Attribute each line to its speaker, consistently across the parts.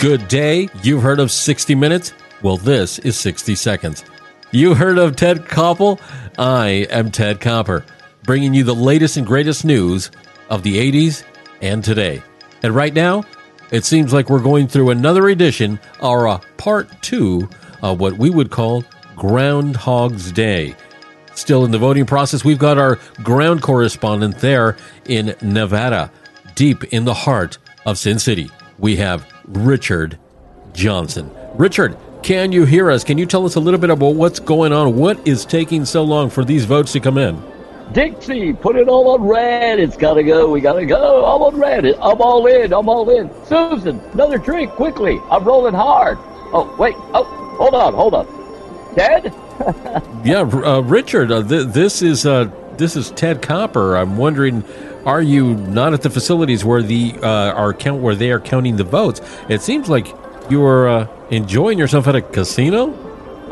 Speaker 1: Good day. You've heard of 60 Minutes? Well, this is 60 Seconds. You heard of Ted Koppel? I am Ted Copper, bringing you the latest and greatest news of the 80s and today. And right now, it seems like we're going through another edition, or a part two, of what we would call Groundhog's Day. Still in the voting process, we've got our ground correspondent there in Nevada, deep in the heart of Sin City. We have Richard Johnson. Richard, can you hear us? Can you tell us a little bit about what's going on? What is taking so long for these votes to come in?
Speaker 2: Dixie, put it all on red. It's got to go. We got to go. I'm on red. I'm all in. I'm all in. Susan, another drink quickly. I'm rolling hard. Oh, wait. Oh, hold on. Hold on. Ted?
Speaker 1: yeah, uh, Richard, uh, th- this is uh, this is Ted Copper. I'm wondering, are you not at the facilities where the uh, are count where they are counting the votes? It seems like you are uh, enjoying yourself at a casino.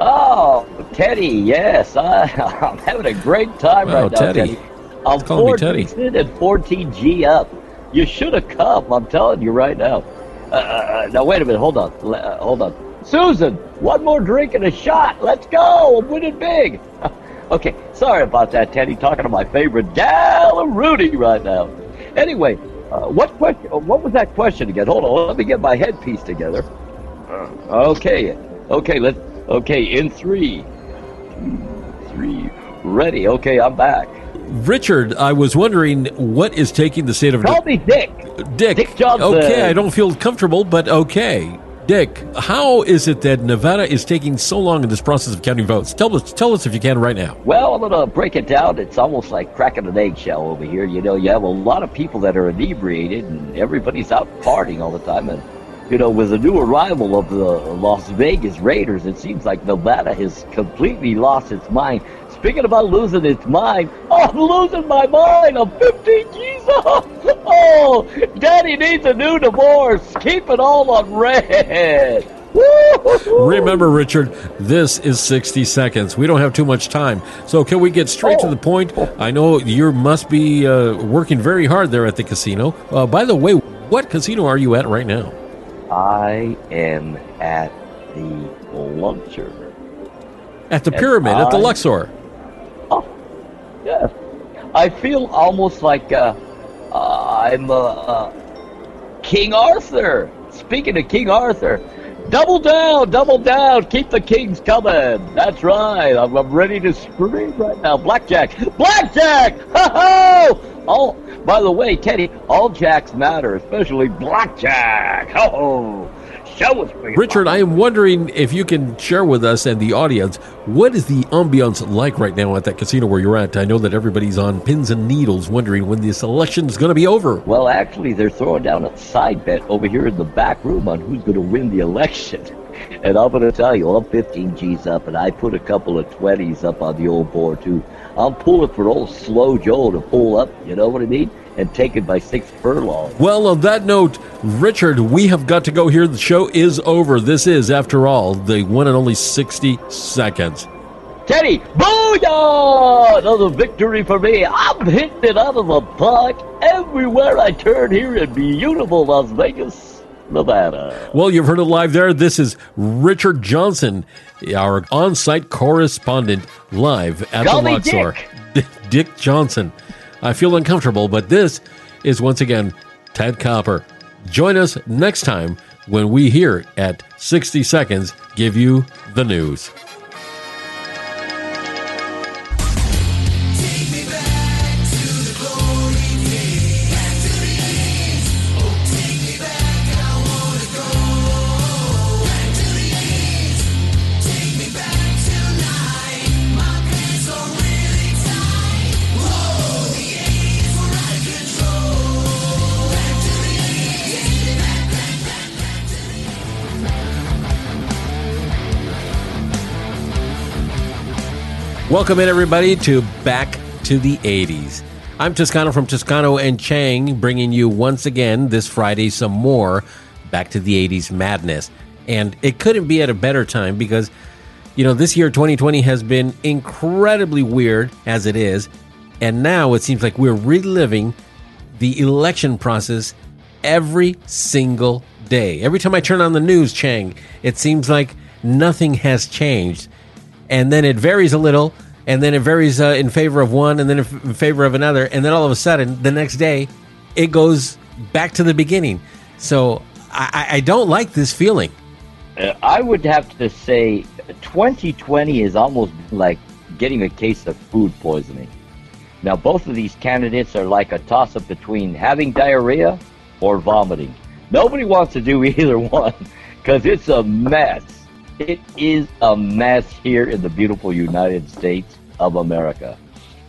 Speaker 2: Oh, Teddy, yes, I, am having a great time
Speaker 1: oh,
Speaker 2: right now,
Speaker 1: Teddy.
Speaker 2: Teddy. I'm 14 and 14G up. You should have come. I'm telling you right now. Uh, uh, now wait a minute. Hold on. Uh, hold on. Susan, one more drink and a shot. Let's go. I'm winning big. okay, sorry about that, Teddy. Talking to my favorite gal, Rudy, right now. Anyway, uh, what question? What was that question again? Hold on. Let me get my headpiece together. Okay. Okay. Let's. Okay. In three, two, three. Ready. Okay. I'm back.
Speaker 1: Richard, I was wondering what is taking the state of.
Speaker 2: Call me Dick.
Speaker 1: Dick.
Speaker 2: Dick Johnson.
Speaker 1: Okay, I don't feel comfortable, but okay. Dick, how is it that Nevada is taking so long in this process of counting votes? Tell us, tell us if you can right now.
Speaker 2: Well, I'm going to break it down. It's almost like cracking an eggshell over here. You know, you have a lot of people that are inebriated, and everybody's out partying all the time. And you know, with the new arrival of the Las Vegas Raiders, it seems like Nevada has completely lost its mind. Speaking about losing its mind, oh, I'm losing my mind. I'm 15 G's off. Oh, Daddy needs a new divorce. Keep it all on red.
Speaker 1: Remember, Richard, this is 60 seconds. We don't have too much time. So, can we get straight oh. to the point? I know you must be uh, working very hard there at the casino. Uh, by the way, what casino are you at right now?
Speaker 2: I am at the Luxor.
Speaker 1: At the Pyramid, I, at the Luxor.
Speaker 2: Yes. I feel almost like uh, uh, I'm uh, King Arthur. Speaking of King Arthur, double down, double down, keep the kings coming. That's right. I'm, I'm ready to scream right now. Blackjack, blackjack! Ha ho! Oh, by the way, Teddy, all jacks matter, especially blackjack. Oh, show us.
Speaker 1: Richard, I am wondering if you can share with us and the audience what is the ambiance like right now at that casino where you're at. I know that everybody's on pins and needles, wondering when this election is going to be over.
Speaker 2: Well, actually, they're throwing down a side bet over here in the back room on who's going to win the election. And I'm going to tell you, I'm 15 G's up, and I put a couple of 20s up on the old board, too. I'm pulling for old Slow Joe to pull up, you know what I mean? And taken by six furlongs.
Speaker 1: Well, on that note, Richard, we have got to go here. The show is over. This is, after all, the one and only 60 seconds.
Speaker 2: Teddy, booyah! Another victory for me. I'm hitting it out of the park everywhere I turn here in beautiful Las Vegas. Nevada.
Speaker 1: Well, you've heard it live there. This is Richard Johnson, our on site correspondent, live at
Speaker 2: Call
Speaker 1: the Luxor.
Speaker 2: Dick.
Speaker 1: Dick Johnson. I feel uncomfortable, but this is once again Ted Copper. Join us next time when we here at 60 Seconds give you the news. Welcome in, everybody, to Back to the 80s. I'm Toscano from Toscano and Chang, bringing you once again this Friday some more Back to the 80s madness. And it couldn't be at a better time because, you know, this year, 2020, has been incredibly weird as it is. And now it seems like we're reliving the election process every single day. Every time I turn on the news, Chang, it seems like nothing has changed. And then it varies a little, and then it varies uh, in favor of one, and then in favor of another. And then all of a sudden, the next day, it goes back to the beginning. So I, I don't like this feeling.
Speaker 2: Uh, I would have to say 2020 is almost like getting a case of food poisoning. Now, both of these candidates are like a toss up between having diarrhea or vomiting. Nobody wants to do either one because it's a mess. It is a mess here in the beautiful United States of America.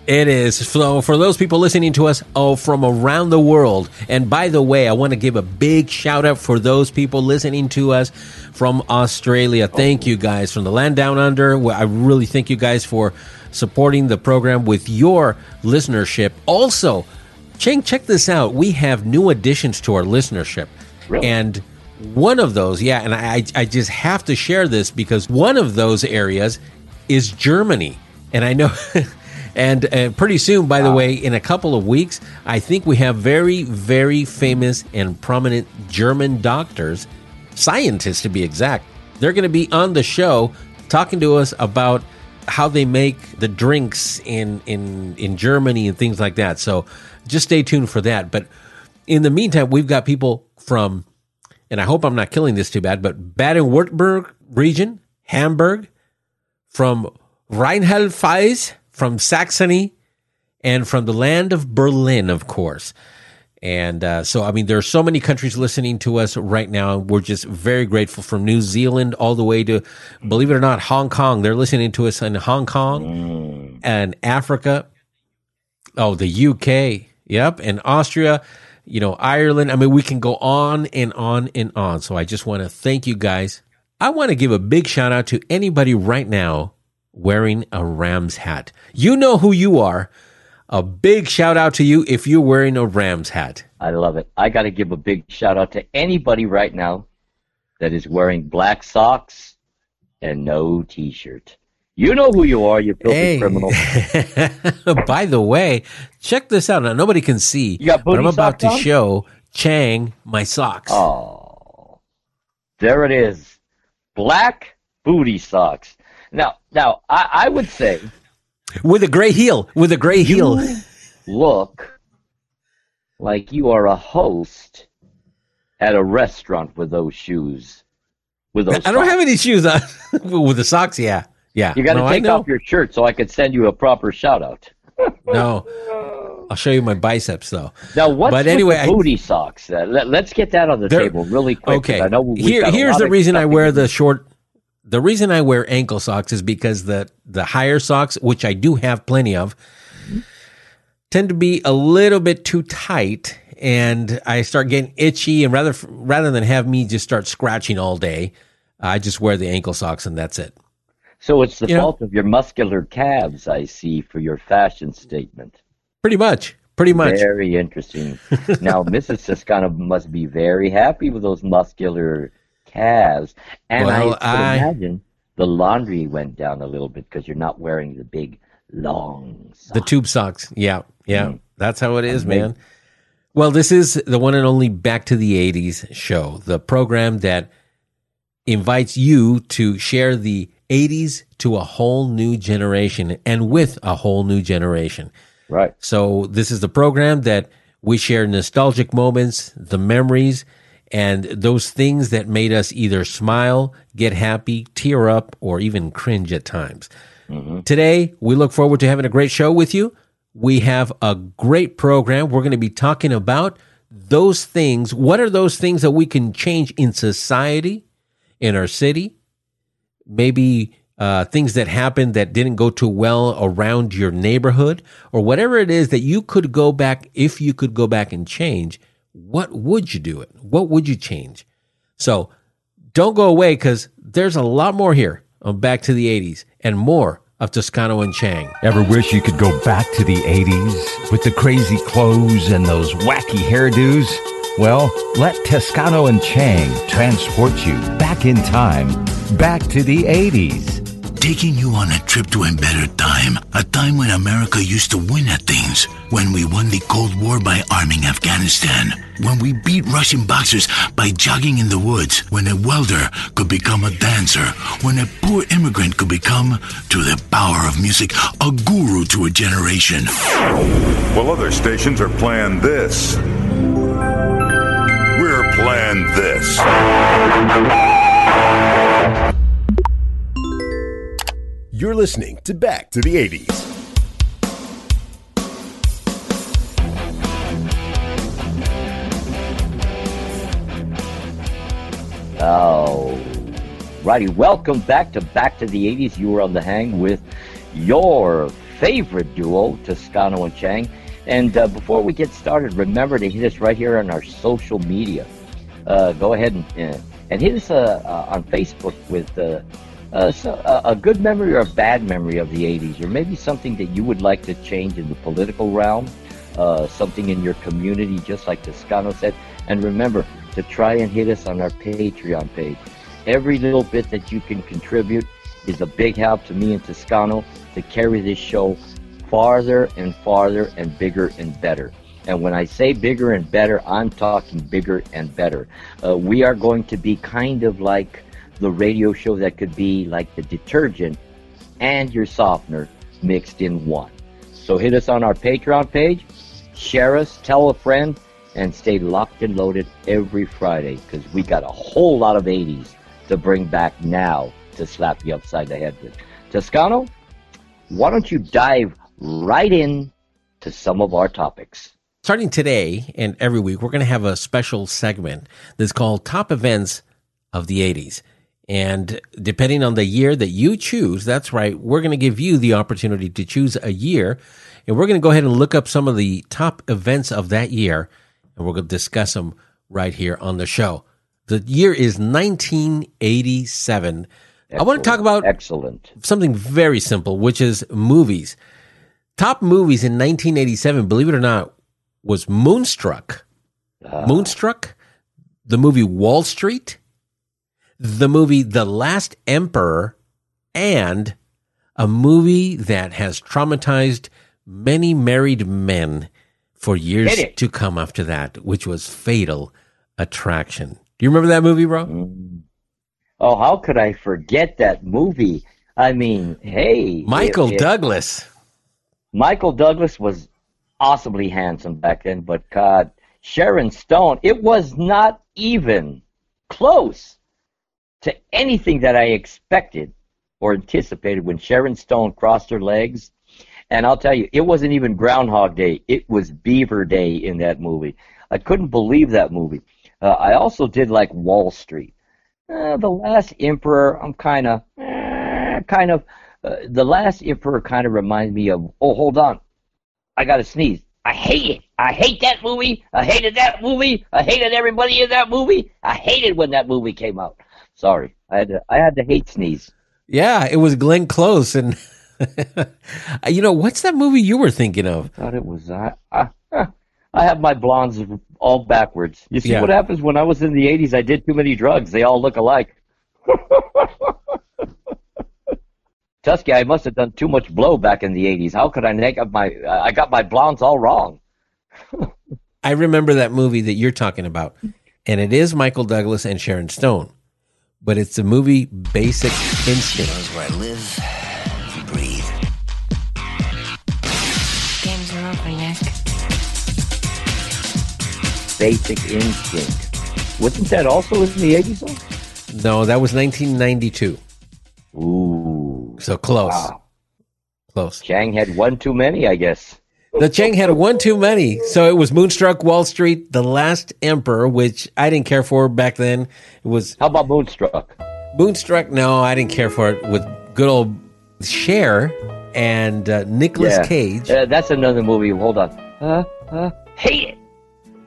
Speaker 1: It is. So, for those people listening to us oh, from around the world, and by the way, I want to give a big shout out for those people listening to us from Australia. Thank you guys from the land down under. I really thank you guys for supporting the program with your listenership. Also, Chang, check this out. We have new additions to our listenership.
Speaker 2: Really?
Speaker 1: And one of those, yeah, and I, I just have to share this because one of those areas is Germany. And I know, and and, pretty soon, by the way, in a couple of weeks, I think we have very, very famous and prominent German doctors, scientists to be exact. They're going to be on the show talking to us about how they make the drinks in in in Germany and things like that. So just stay tuned for that. But in the meantime, we've got people from, and I hope I'm not killing this too bad, but Baden-Württemberg region, Hamburg, from Rheinland-Pfalz, from Saxony, and from the land of Berlin, of course. And uh, so, I mean, there are so many countries listening to us right now. We're just very grateful from New Zealand all the way to, believe it or not, Hong Kong. They're listening to us in Hong Kong and Africa. Oh, the UK. Yep. And Austria, you know, Ireland. I mean, we can go on and on and on. So I just want to thank you guys. I want to give a big shout out to anybody right now wearing a Rams hat. You know who you are. A big shout out to you if you're wearing a Rams hat.
Speaker 2: I love it. I got to give a big shout out to anybody right now that is wearing black socks and no t-shirt. You know who you are, you filthy hey. criminal.
Speaker 1: By the way, check this out. Now nobody can see, but I'm about to on? show Chang my socks.
Speaker 2: Oh, there it is, black booty socks. Now, now I, I would say
Speaker 1: with a gray heel. With a gray heel.
Speaker 2: look like you are a host at a restaurant with those shoes. With those.
Speaker 1: I don't have any shoes on. with the socks, yeah, yeah.
Speaker 2: You got to no, take off your shirt so I could send you a proper shout out.
Speaker 1: no. I'll show you my biceps though.
Speaker 2: Now, what's but anyway, booty I, socks? Uh, let, us get that on the table really quick.
Speaker 1: Okay. I know Here, here's the reason I wear the short the reason I wear ankle socks is because the the higher socks, which I do have plenty of, tend to be a little bit too tight, and I start getting itchy. And rather rather than have me just start scratching all day, I just wear the ankle socks, and that's it.
Speaker 2: So it's the you fault know? of your muscular calves, I see, for your fashion statement.
Speaker 1: Pretty much. Pretty much.
Speaker 2: Very interesting. now, Mrs. Toscano must be very happy with those muscular calves. And well, I, I imagine the laundry went down a little bit because you're not wearing the big long socks.
Speaker 1: The tube socks. Yeah. Yeah. Mm. That's how it is, man. Well, this is the one and only Back to the 80s show, the program that invites you to share the 80s to a whole new generation and with a whole new generation.
Speaker 2: Right.
Speaker 1: So, this is the program that we share nostalgic moments, the memories, and those things that made us either smile, get happy, tear up, or even cringe at times. Mm-hmm. Today, we look forward to having a great show with you. We have a great program. We're going to be talking about those things. What are those things that we can change in society, in our city? Maybe uh, things that happened that didn't go too well around your neighborhood, or whatever it is that you could go back, if you could go back and change what would you do it? What would you change? So don't go away because there's a lot more here on Back to the 80s and more of Toscano and Chang.
Speaker 3: Ever wish you could go back to the 80s with the crazy clothes and those wacky hairdos? Well, let Toscano and Chang transport you back in time, back to the 80s.
Speaker 4: taking you on a trip to a better time. A time when America used to win at things. When we won the Cold War by arming Afghanistan. When we beat Russian boxers by jogging in the woods. When a welder could become a dancer. When a poor immigrant could become, through the power of music, a guru to a generation.
Speaker 5: Well, other stations are playing this. We're playing this.
Speaker 6: You're listening to Back to the 80s.
Speaker 2: Oh, righty. Welcome back to Back to the 80s. You were on the hang with your favorite duo, Toscano and Chang. And uh, before we get started, remember to hit us right here on our social media. Uh, go ahead and, uh, and hit us uh, uh, on Facebook with uh, uh, so, a good memory or a bad memory of the 80s, or maybe something that you would like to change in the political realm, something in your community, just like Toscano said. And remember to try and hit us on our Patreon page. Every little bit that you can contribute is a big help to me and Toscano to carry this show farther and farther and bigger and better. And when I say bigger and better, I'm talking bigger and better. Uh, we are going to be kind of like the radio show that could be like the detergent and your softener mixed in one. So hit us on our Patreon page, share us, tell a friend, and stay locked and loaded every Friday because we got a whole lot of 80s to bring back now to slap you upside the head with. Toscano, why don't you dive right in to some of our topics?
Speaker 1: Starting today and every week, we're going to have a special segment that's called Top Events of the 80s. And depending on the year that you choose, that's right, we're going to give you the opportunity to choose a year. And we're going to go ahead and look up some of the top events of that year. And we're going to discuss them right here on the show. The year is 1987. I want to talk about
Speaker 2: excellent
Speaker 1: something very simple, which is movies. Top movies in 1987, believe it or not, was Moonstruck.
Speaker 2: Ah.
Speaker 1: Moonstruck, the movie Wall Street, the movie The Last Emperor, and a movie that has traumatized many married men for years to come after that, which was Fatal Attraction. Do you remember that movie, bro?
Speaker 2: Mm. Oh, how could I forget that movie? I mean, hey,
Speaker 1: Michael
Speaker 2: it- it-
Speaker 1: Douglas.
Speaker 2: Michael Douglas was awesomely handsome back then, but God, Sharon Stone, it was not even close to anything that I expected or anticipated when Sharon Stone crossed her legs. And I'll tell you, it wasn't even Groundhog Day. It was Beaver Day in that movie. I couldn't believe that movie. Uh, I also did like Wall Street. Uh, the Last Emperor, I'm kind of, eh, kind of, uh, the Last Emperor kind of reminds me of, oh, hold on. I got to sneeze. I hate it. I hate that movie. I hated that movie. I hated everybody in that movie. I hated when that movie came out. Sorry. I had to, I had to hate sneeze.
Speaker 1: Yeah, it was Glenn Close. And, you know, what's that movie you were thinking of?
Speaker 2: I thought it was I. I, I have my blondes all backwards. You see
Speaker 1: Yeah.
Speaker 2: what happens when I was in the '80s? I did too many drugs. They all look alike. Tusky, I must have done too much blow back in the '80s. How could I make up my? Uh, I got my blondes all wrong.
Speaker 1: I remember that movie that you're talking about, and it is Michael Douglas and Sharon Stone, but it's the movie Basic Instinct.
Speaker 4: Knows where I live and breathe.
Speaker 7: Games are over, Nick.
Speaker 2: Basic Instinct. Wasn't that also in the '80s? Though?
Speaker 1: No, that was 1992.
Speaker 2: Ooh,
Speaker 1: So close,
Speaker 2: wow.
Speaker 1: close.
Speaker 2: Chang had one too many, I guess.
Speaker 1: The Chang had one too many, so it was Moonstruck, Wall Street, The Last Emperor, which I didn't care for back then. It was
Speaker 2: How about Moonstruck?
Speaker 1: Moonstruck. No, I didn't care for it. With good old Cher and uh, Nicolas
Speaker 2: Yeah.
Speaker 1: Cage.
Speaker 2: Uh, that's another movie. Hold on. Uh, uh, hate it.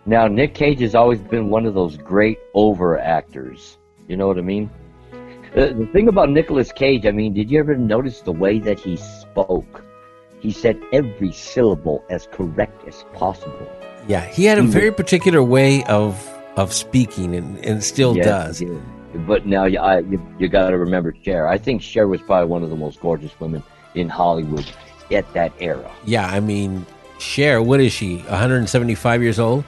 Speaker 2: Now, Nick Cage has always been one of those great over actors. You know what I mean? Uh, the thing about Nicolas Cage, I mean, did you ever notice the way that he spoke? He said every syllable as correct as possible.
Speaker 1: Yeah, he had a very particular way of of speaking, and, and still
Speaker 2: Yes,
Speaker 1: does.
Speaker 2: did. But now you, I, you, you got to remember Cher. I think Cher was probably one of the most gorgeous women in Hollywood at that era.
Speaker 1: Yeah, I mean, Cher, what is she? 175 years old,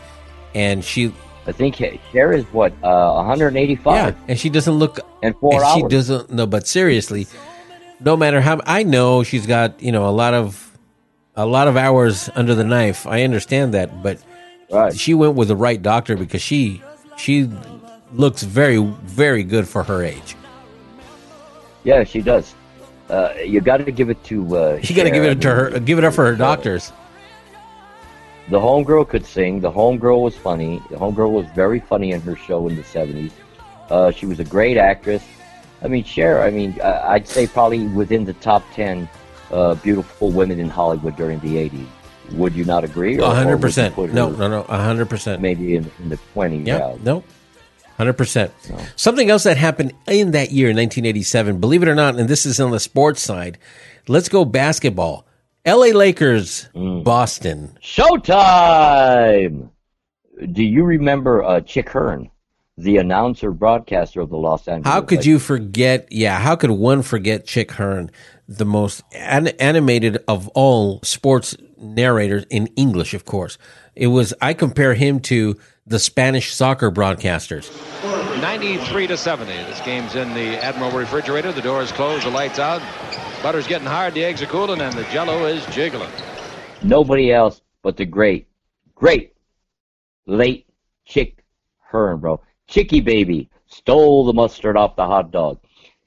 Speaker 1: and she.
Speaker 2: I think Cher is what uh, 185.
Speaker 1: Yeah, and she doesn't look.
Speaker 2: And four
Speaker 1: and
Speaker 2: hours.
Speaker 1: She doesn't. No, but seriously, no matter how I know she's got you know a lot of a lot of hours under the knife. I understand that, but
Speaker 2: Right.
Speaker 1: she went with the right doctor because she she looks very very good for her age.
Speaker 2: Yeah, she does. Uh, you got to give it to. Uh,
Speaker 1: You got to give it to her. Give it up for her doctors.
Speaker 2: The homegirl could sing. The homegirl was funny. The homegirl was very funny in her show in the 70s. Uh, she was a great actress. I mean, Cher, I mean, I'd say probably within the top 10 uh, beautiful women in Hollywood during the 80s. Would you not agree? Or-
Speaker 1: A hundred
Speaker 2: would you
Speaker 1: percent.
Speaker 2: put
Speaker 1: No, no, no. Hundred percent.
Speaker 2: Maybe in, in the 20s.
Speaker 1: Yeah.
Speaker 2: Yeah.
Speaker 1: No. Hundred percent. Something else that happened in that year, 1987. Believe it or not, and this is on the sports side. Let's go basketball. L.A. Lakers,
Speaker 2: Mm.
Speaker 1: Boston.
Speaker 2: Showtime! Do you remember uh, Chick Hearn, the announcer broadcaster of the Los Angeles?
Speaker 1: How could
Speaker 2: Lakers?
Speaker 1: you forget? Yeah, how could one forget Chick Hearn, the most an- animated of all sports narrators in English? Of course, it was. I compare him to the Spanish soccer broadcasters.
Speaker 8: 93 to 70. This game's in the Admiral refrigerator. The door is closed, the lights out. Butter's getting hard, the eggs are cooling, and the jello is jiggling.
Speaker 2: Nobody else but the great, great, late Chick Hearn, bro. Chicky baby stole the mustard off the hot dog.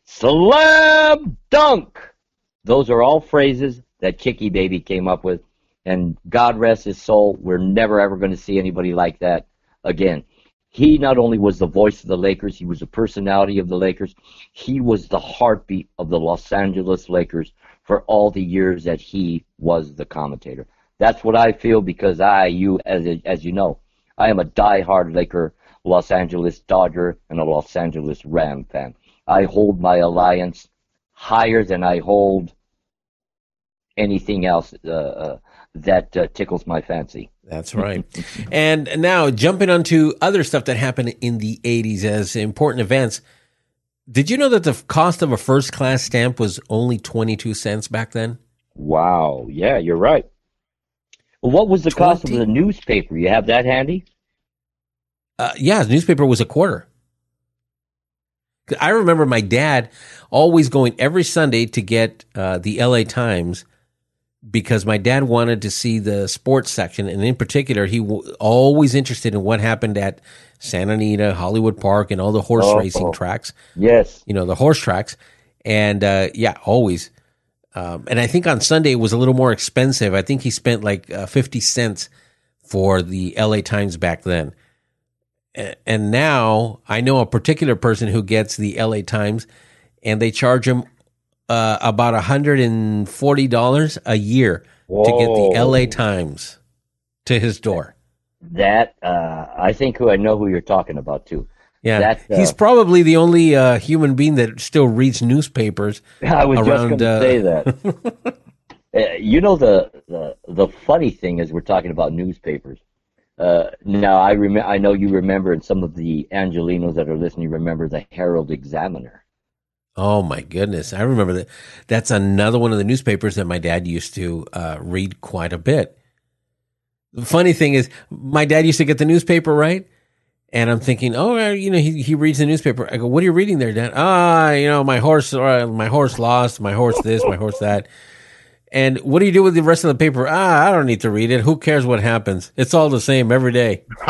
Speaker 2: Slam dunk! Those are all phrases that Chicky baby came up with. And God rest his soul, we're never ever going to see anybody like that again. He not only was the voice of the Lakers, he was the personality of the Lakers. He was the heartbeat of the Los Angeles Lakers for all the years that he was the commentator. That's what I feel because I, you, as as you know, I am a die-hard Laker, Los Angeles Dodger, and a Los Angeles Ram fan. I hold my alliance higher than I hold anything else uh, uh, that uh, tickles my fancy.
Speaker 1: That's right. and now jumping onto other stuff that happened in the 80s as important events. Did you know that the cost of a first class stamp was only 22 cents back then?
Speaker 2: Wow. Yeah, you're right. What was the cost of
Speaker 1: 20?
Speaker 2: the newspaper? You have that handy?
Speaker 1: Uh, yeah, the newspaper was a quarter. I remember my dad always going every Sunday to get uh, the LA Times because my dad wanted to see the sports section, and in particular, he w- always interested in what happened at Santa Anita, Hollywood Park, and all the horse
Speaker 2: Oh.
Speaker 1: racing tracks.
Speaker 2: Yes.
Speaker 1: You know, the horse tracks, and uh, yeah, always. Um, and I think on Sunday it was a little more expensive. I think he spent like uh, fifty cents for the LA Times back then. A- And now I know a particular person who gets the LA Times, and they charge him uh, about hundred and forty dollars a year to get the LA Times to his door.
Speaker 2: That uh, I think who I know who you're talking about too.
Speaker 1: Yeah,
Speaker 2: That, uh,
Speaker 1: he's probably the only uh, human being that still reads newspapers.
Speaker 2: I was just
Speaker 1: around,
Speaker 2: going to
Speaker 1: uh,
Speaker 2: say that. Uh, you know the, the the funny thing is we're talking about newspapers. Uh, now I rem- I know you remember, and some of the Angelinos that are listening remember the Herald Examiner.
Speaker 1: Oh my goodness, I remember that. That's another one of the newspapers that my dad used to uh, read quite a bit. The funny thing is, my dad used to get the newspaper, right? And I'm thinking, oh, you know, he, he reads the newspaper. I go, what are you reading there, Dad? Ah, you know, my horse, uh, my horse lost, my horse this, my horse that. And what do you do with the rest of the paper? Ah, I don't need to read it. Who cares what happens? It's all the same every day.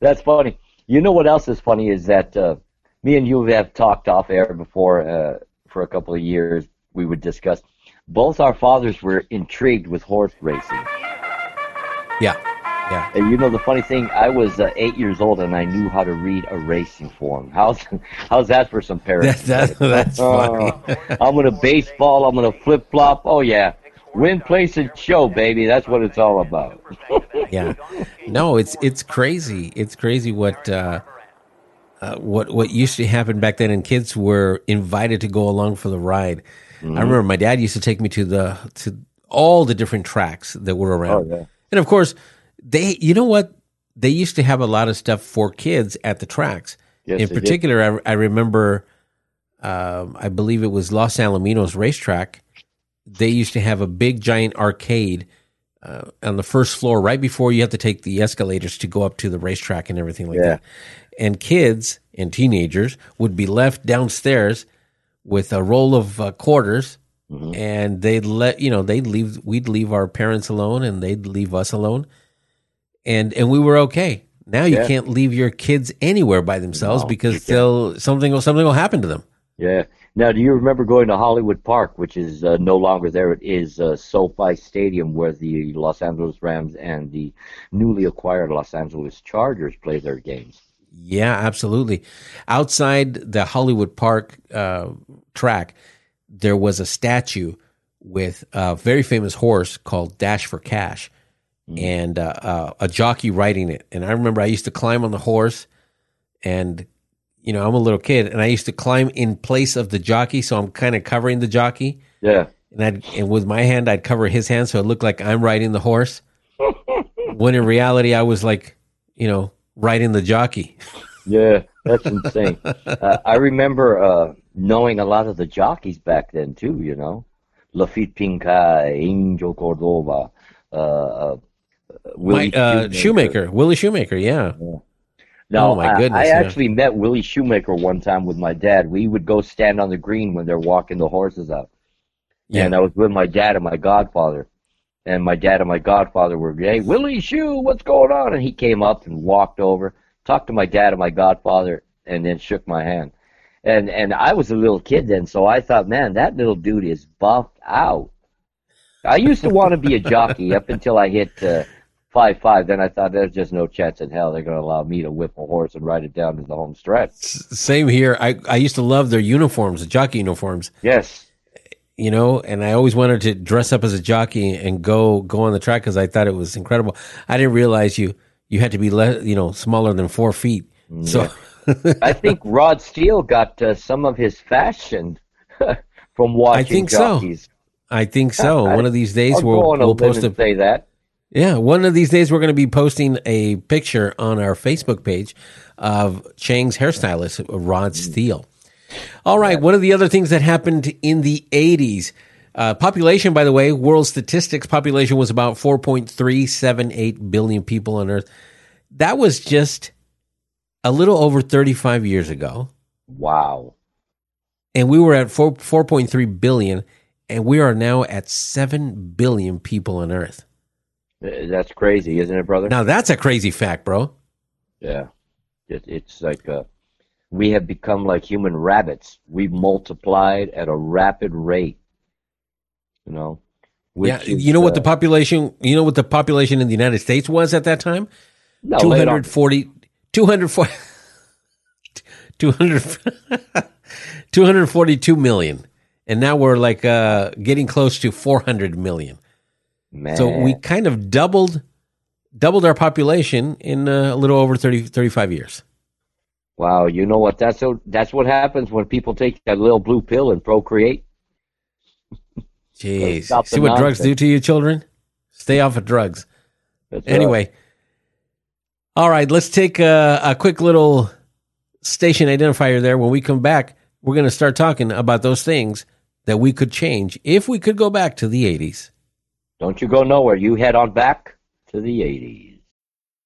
Speaker 2: That's funny. You know what else is funny is that uh, me and you have talked off air before uh, for a couple of years. We would discuss. Both our fathers were intrigued with horse racing.
Speaker 1: Yeah, yeah.
Speaker 2: And you know the funny thing, I was uh, eight years old and I knew how to read a racing form. How's how's that for some parents?
Speaker 1: That, that, that's funny.
Speaker 2: Uh, I'm gonna baseball. I'm gonna flip flop. Oh yeah, win, place, and show, baby. That's what it's all about.
Speaker 1: yeah no it's it's crazy it's crazy what uh, uh what what used to happen back then and kids were invited to go along for the ride i remember my dad used to take me to the to all the different tracks that were around
Speaker 2: Oh, yeah.
Speaker 1: and of course they you know what they used to have a lot of stuff for kids at the tracks
Speaker 2: Yes,
Speaker 1: In particular, I, I remember, um, I believe it was Los Alamitos racetrack. They used to have a big giant arcade uh, on the first floor, right before you have to take the escalators to go up to the racetrack and everything like
Speaker 2: Yeah.
Speaker 1: that. And kids and teenagers would be left downstairs with a roll of uh, quarters,
Speaker 2: Mm-hmm.
Speaker 1: and they'd let you know they'd leave. We'd leave our parents alone, and they'd leave us alone, and and we were okay. Now you
Speaker 2: Yeah.
Speaker 1: can't leave your kids anywhere by themselves
Speaker 2: No,
Speaker 1: because they'll something will something will happen to them.
Speaker 2: Yeah. Now, do you remember going to Hollywood Park, which is uh, no longer there? It is uh, SoFi Stadium, where the Los Angeles Rams and the newly acquired Los Angeles Chargers play their games.
Speaker 1: Yeah, absolutely. Outside the Hollywood Park uh, track, there was a statue with a very famous horse called Dash for Cash, and uh, uh, a jockey riding it. And I remember I used to climb on the horse, and you know I'm a little kid, and I used to climb in place of the jockey, so I'm kind of covering the jockey,
Speaker 2: Yeah.
Speaker 1: and I'd, and with my hand I'd cover his hand, so it looked like I'm riding the horse. when in reality, I was like, you know, riding the jockey.
Speaker 2: Yeah, that's insane. uh, I remember uh, knowing a lot of the jockeys back then too. You know, Laffit Pincay, Angel Cordova, uh, uh, Willie
Speaker 1: My, uh, Shoemaker, Willie Shoemaker, yeah.
Speaker 2: No,
Speaker 1: Oh, my
Speaker 2: I-
Speaker 1: goodness,
Speaker 2: I,
Speaker 1: yeah.
Speaker 2: actually met Willie Shoemaker one time with my dad. We would go stand on the green when they're walking the horses out.
Speaker 1: Yeah.
Speaker 2: And I was with my dad and my godfather. And my dad and my godfather were, hey, Willie Shoe, what's going on? And he came up and walked over, talked to my dad and my godfather, and then shook my hand. And and I was a little kid then, so I thought, man, that little dude is buffed out. I used to want to be a jockey up until I hit uh, five five. Then I thought there's just no chance in hell they're going to allow me to whip a horse and ride it down to the home stretch.
Speaker 1: Same here. I, I used to love their uniforms, the jockey uniforms,
Speaker 2: Yes,
Speaker 1: you know, and I always wanted to dress up as a jockey and go go on the track because I thought it was incredible. I didn't realize you you had to be le- you know smaller than four feet. So
Speaker 2: I think Rod Steele got uh, some of his fashion from watching I
Speaker 1: think so.
Speaker 2: jockeys.
Speaker 1: I think so. One of these days
Speaker 2: I'll
Speaker 1: we'll
Speaker 2: go on a
Speaker 1: we'll post a
Speaker 2: say that.
Speaker 1: Yeah, one of these days we're going to be posting a picture on our Facebook page of Chang's hairstylist, Rod Steele. All right, one of the other things that happened in the 80s, uh, population, by the way, world statistics population was about 4.378 billion people on Earth. That was just a little over 35 years ago.
Speaker 2: Wow.
Speaker 1: And we were at 4, 4.3 billion, and we are now at 7 billion people on Earth.
Speaker 2: Uh, That's crazy, isn't it, brother?
Speaker 1: Now, that's a crazy fact, bro.
Speaker 2: Yeah. It, it's like uh, we have become like human rabbits. We've multiplied at a rapid rate. You know.
Speaker 1: yeah,
Speaker 2: is,
Speaker 1: you know what the
Speaker 2: uh,
Speaker 1: population, you know what the population in the United States was at that time?
Speaker 2: no, lay it on.
Speaker 1: 240 240 200 242 million. And now we're like uh getting close to 400 million.
Speaker 2: Man.
Speaker 1: So we kind of doubled doubled our population in uh, a little over 30 35 years.
Speaker 2: Wow, you know what? That's so, that's what happens when people take that little blue pill and procreate.
Speaker 1: Jeez. See what drugs do to you children? Stay off of drugs.
Speaker 2: That's right.
Speaker 1: Anyway, all right, let's take a, a quick little station identifier there. When we come back, we're going to start talking about those things that we could change if we could go back to the 80s.
Speaker 2: don't you go nowhere. You head on back to the 80s.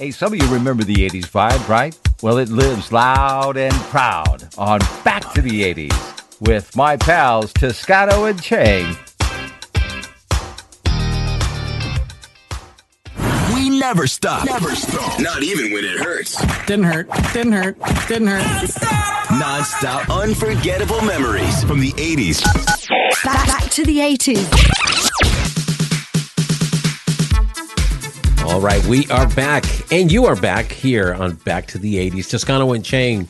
Speaker 3: Hey, some of you remember the 80s vibe, right? Well, it lives loud and proud on Back to the 80s with my pals Toscano and Chang.
Speaker 4: We never stop. Never stop. Not even when it hurts.
Speaker 9: Didn't hurt. Didn't hurt. Didn't hurt.
Speaker 4: Non-stop unforgettable memories from the 80s.
Speaker 7: Back, back to the 80s.
Speaker 1: All right, we are back, and you are back here on Back to the 80s. Toscano and Chang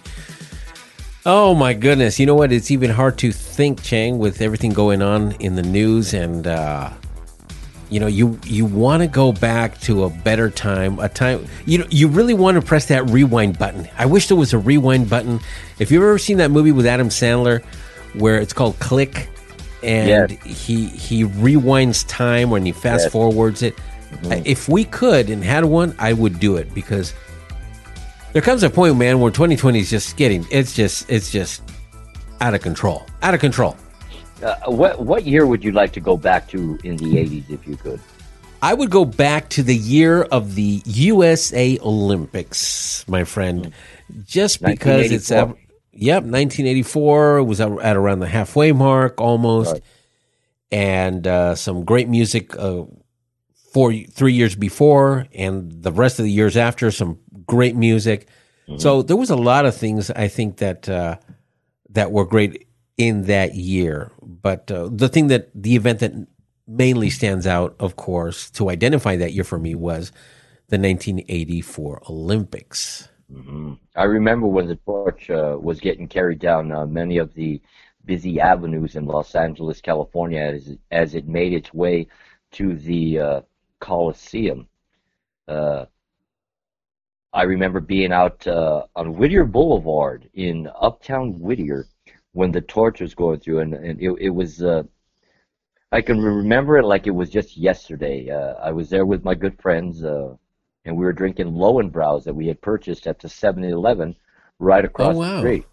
Speaker 1: Oh my goodness! You know what? It's even hard to think, Chang, with everything going on in the news, and uh, you know, you you want to go back to a better time, a time. You know, you really want to press that rewind button. I wish there was a rewind button. If you've ever seen that movie with Adam Sandler, where it's called Click, and
Speaker 2: Yes.
Speaker 1: he he rewinds time when he fast
Speaker 2: Yes.
Speaker 1: forwards it. If we could and had one, I would do it because there comes a point, man, where 2020 is just getting it's just it's just out of control, out of control.
Speaker 2: Uh, what what year would you like to go back to in the '80s if you could?
Speaker 1: I would go back to the year of the USA Olympics, my friend, just because it's
Speaker 2: 1984.
Speaker 1: uh, yep, 1984 it was at at around the halfway mark almost,
Speaker 2: Right.
Speaker 1: and uh, some great music uh, four three years before, and the rest of the years after some great music. So there was a lot of things I think that uh, that were great in that year. But uh, the thing that the event that mainly stands out, of course, to identify that year for me was the 1984 Olympics.
Speaker 2: I remember when the torch uh, was getting carried down uh, many of the busy avenues in Los Angeles, California, as, as it made its way to the uh, Coliseum. Uh, I remember being out uh, on Whittier Boulevard in Uptown Whittier when the torch was going through, and, and it, it was. Uh, I can remember it like it was just yesterday. Uh, I was there with my good friends, uh, and we were drinking Löwenbräus that we had purchased at the 7-Eleven right across
Speaker 1: Oh, wow.
Speaker 2: the street.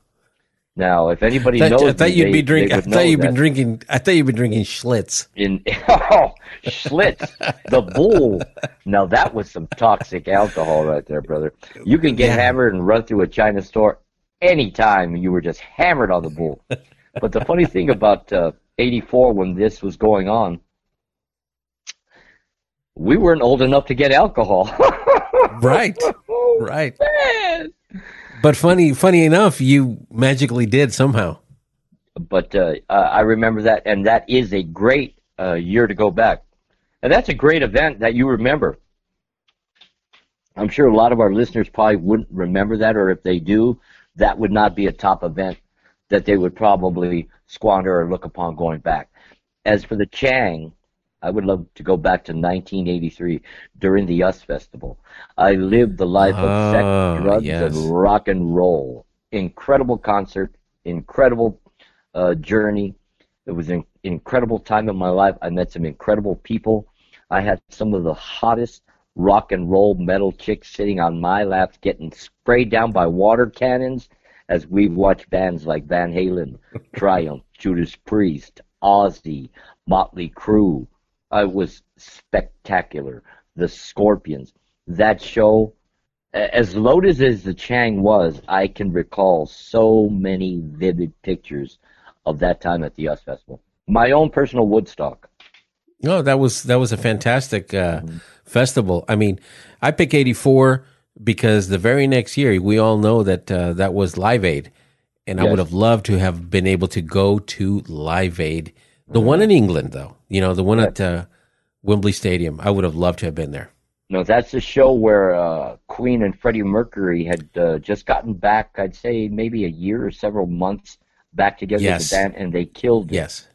Speaker 2: Now, if anybody
Speaker 1: I thought,
Speaker 2: knows,
Speaker 1: I thought
Speaker 2: me,
Speaker 1: you'd
Speaker 2: they-
Speaker 1: be drinking. I thought you'd been
Speaker 2: that
Speaker 1: drinking. I thought you'd been drinking Schlitz.
Speaker 2: in oh Schlitz, the bull. Now that was some toxic alcohol right there, brother. You can get
Speaker 1: Yeah.
Speaker 2: hammered and run through a China store anytime you were just hammered on the bull. but the funny thing about uh, '84 when this was going on, we weren't old enough to get alcohol.
Speaker 1: Right, right. But funny, funny enough, you magically did somehow.
Speaker 2: but uh, I remember that, and that is a great uh, year to go back, and that's a great event that you remember. I'm sure a lot of our listeners probably wouldn't remember that, or if they do, that would not be a top event that they would probably squander or look upon going back. As for the Chang, I would love to go back to 1983 during the US Festival. I lived the life
Speaker 1: Ah,
Speaker 2: of sex, drugs,
Speaker 1: yes.
Speaker 2: and rock and roll. Incredible concert, incredible uh, journey. It was an incredible time in my life. I met some incredible people. I had some of the hottest rock and roll metal chicks sitting on my lap getting sprayed down by water cannons as we watched bands like Van Halen, Triumph, Judas Priest, Ozzy, Motley Crue. I was spectacular. The Scorpions. That show, as loaded as the Chang was, I can recall so many vivid pictures of that time at the US Festival. My own personal Woodstock.
Speaker 1: No, that was that was a fantastic uh,
Speaker 2: Mm-hmm.
Speaker 1: festival. I mean, I pick '84 because the very next year we all know that uh, that was Live Aid, and I would have loved to have been able to go to Live Aid, the one in England, though. You know, the one at uh, Wembley Stadium. I would have loved to have been there.
Speaker 2: No, that's the show where uh, Queen and Freddie Mercury had uh, just gotten back. I'd say maybe a year or several months back together
Speaker 1: Yes.
Speaker 2: band, and they killed it.
Speaker 1: Yes.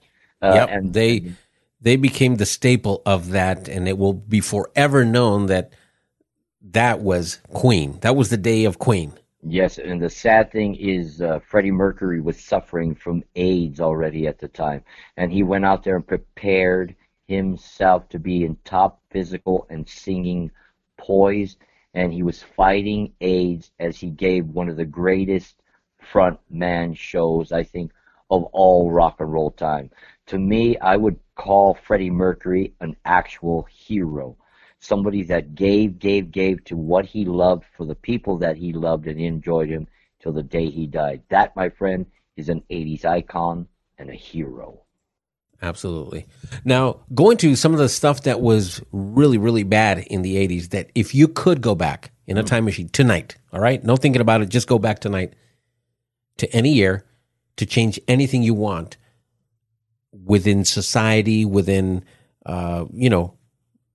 Speaker 2: Uh,
Speaker 1: yep.
Speaker 2: and
Speaker 1: they they became the staple of that, and it will be forever known that that was Queen. That was the day of Queen.
Speaker 2: Yes, and the sad thing is uh, Freddie Mercury was suffering from AIDS already at the time, and he went out there and prepared himself to be in top physical and singing poise, and he was fighting AIDS as he gave one of the greatest front man shows I think of all rock and roll time. To me, I would call Freddie Mercury an actual hero somebody that gave, gave, gave to what he loved for the people that he loved and enjoyed him till the day he died. That, my friend, is an 80s icon and a hero.
Speaker 1: Absolutely. Now, going to some of the stuff that was really, really bad in the 80s, that if you could go back in a time machine tonight, all right, no thinking about it, just go back tonight to any year to change anything you want within society, within, uh, you know,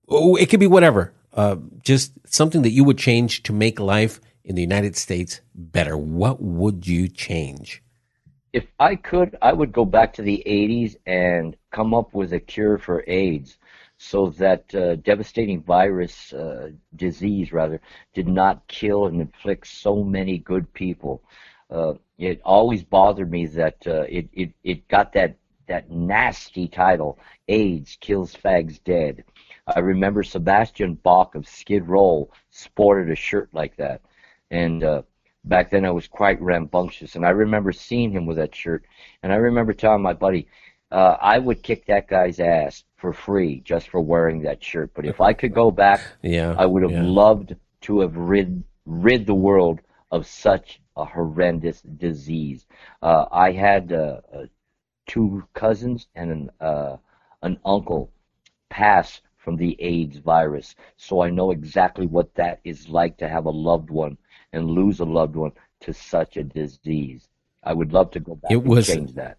Speaker 1: oh, it could be whatever. Uh, just something that you would change to make life in the United States better. What would you change?
Speaker 2: if I could, I would go back to the 80s and come up with a cure for AIDS so that uh, devastating virus, uh, disease rather, did not kill and inflict so many good people. Uh, it always bothered me that uh, it, it, it got that, that nasty title, AIDS Kills Fags Dead. I remember Sebastian Bach of Skid Row sported a shirt like that. And uh, back then I was quite rambunctious. And I remember seeing him with that shirt. And I remember telling my buddy, uh, I would kick that guy's ass for free just for wearing that shirt. But if I could go back,
Speaker 1: yeah,
Speaker 2: I would have
Speaker 1: yeah.
Speaker 2: loved to have rid rid the world of such a horrendous disease. Uh, I had uh, uh, two cousins and an uh, an uncle pass from the AIDS virus, so I know exactly what that is like to have a loved one and lose a loved one to such a disease. I would love to go back
Speaker 1: it was,
Speaker 2: and change that.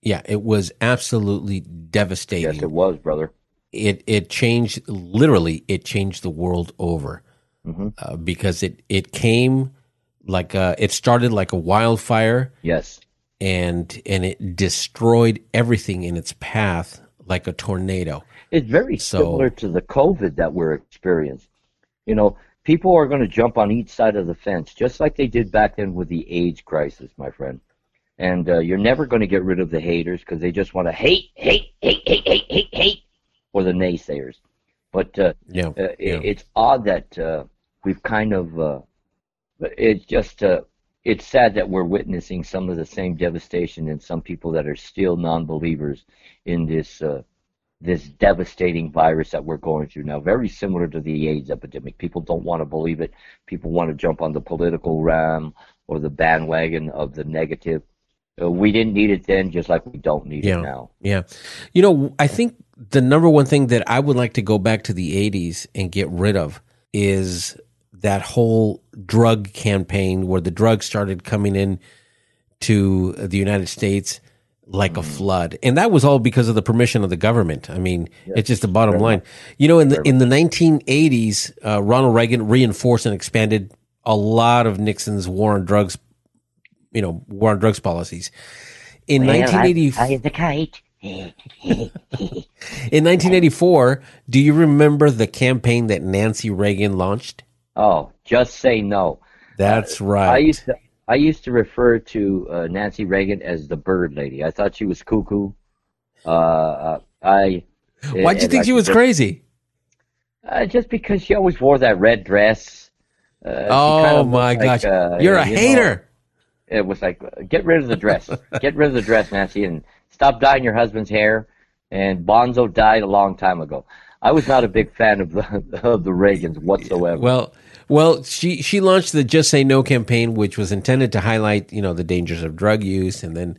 Speaker 1: Yeah, it was absolutely devastating.
Speaker 2: Yes, it was, brother.
Speaker 1: It it changed literally. It changed the world over
Speaker 2: mm-hmm.
Speaker 1: uh, because it it came like a, it started like a wildfire.
Speaker 2: Yes,
Speaker 1: and and it destroyed everything in its path like a tornado.
Speaker 2: It's very so, similar to the COVID that we're experiencing. You know, people are going to jump on each side of the fence, just like they did back then with the AIDS crisis, my friend. And uh, you're never going to get rid of the haters because they just want to hate, hate, hate, hate, hate, hate, hate, or the naysayers. But uh,
Speaker 1: yeah,
Speaker 2: uh,
Speaker 1: yeah.
Speaker 2: it's odd that uh, we've kind of. Uh, it's just. It's sad that we're witnessing some of the same devastation in some people that are still non-believers in this uh, this devastating virus that we're going through now. Very similar to the AIDS epidemic. People don't want to believe it. People want to jump on the political ram or the bandwagon of the negative. Uh, we didn't need it then, just like we don't need
Speaker 1: yeah.
Speaker 2: it now.
Speaker 1: Yeah. You know, I think the number one thing that I would like to go back to the 80s and get rid of is that whole drug campaign where the drugs started coming in to the United States like a mm. flood, and that was all because of the permission of the government. I mean, yes. it's just the bottom line. Enough. You know, in the in the 1980s, uh, Ronald Reagan reinforced and expanded a lot of Nixon's war on drugs, you know, war on drugs policies. In well, 1980,
Speaker 2: I, I the kite.
Speaker 1: in 1984, do you remember the campaign that Nancy Reagan launched?
Speaker 2: Oh, just say no.
Speaker 1: That's uh, right.
Speaker 2: I used to I used to refer to uh, Nancy Reagan as the bird lady. I thought she was cuckoo. Uh, I.
Speaker 1: Why'd you think she was crazy?
Speaker 2: Uh, just because she always wore that red dress.
Speaker 1: Uh, oh kind of my gosh, uh, you're a you hater.
Speaker 2: Know, it was like, get rid of the dress. get rid of the dress, Nancy, and stop dyeing your husband's hair. And Bonzo died a long time ago. I was not a big fan of the of the Reagans whatsoever.
Speaker 1: Well, well, she she launched the Just Say No campaign, which was intended to highlight you know the dangers of drug use, and then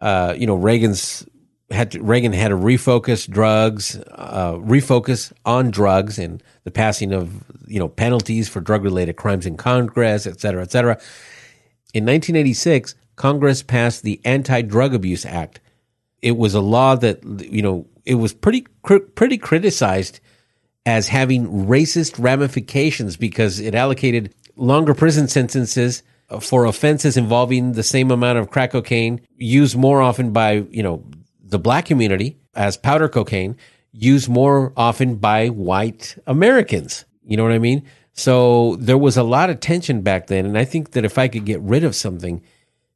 Speaker 1: uh, you know Reagan's had to, Reagan had to refocus drugs, uh, refocus on drugs, and the passing of you know penalties for drug related crimes in Congress, et cetera, et cetera. In 1986, Congress passed the Anti Drug Abuse Act. It was a law that you know it was pretty pretty criticized as having racist ramifications because it allocated longer prison sentences for offenses involving the same amount of crack cocaine used more often by you know the black community as powder cocaine used more often by white Americans. You know what I mean? So there was a lot of tension back then, and I think that if I could get rid of something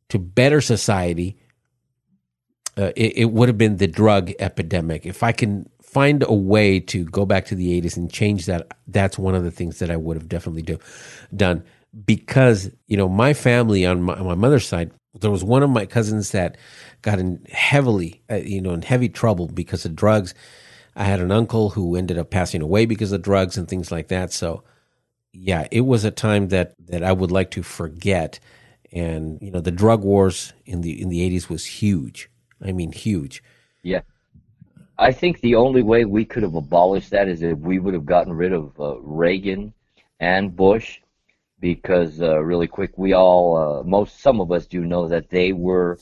Speaker 1: to better society, uh, it, it would have been the drug epidemic. If I can find a way to go back to the 80s and change that, that's one of the things that I would have definitely do, done. Because, you know, my family on my, on my mother's side, there was one of my cousins that got in heavily, uh, you know, in heavy trouble because of drugs. I had an uncle who ended up passing away because of drugs and things like that. So, yeah, it was a time that that I would like to forget. And you know, the drug wars in the in the eighties was huge. I mean, huge.
Speaker 2: Yeah. I think the only way we could have abolished that is if we would have gotten rid of uh, Reagan and Bush, because uh, really quick, we all, uh, most, some of us do know that they were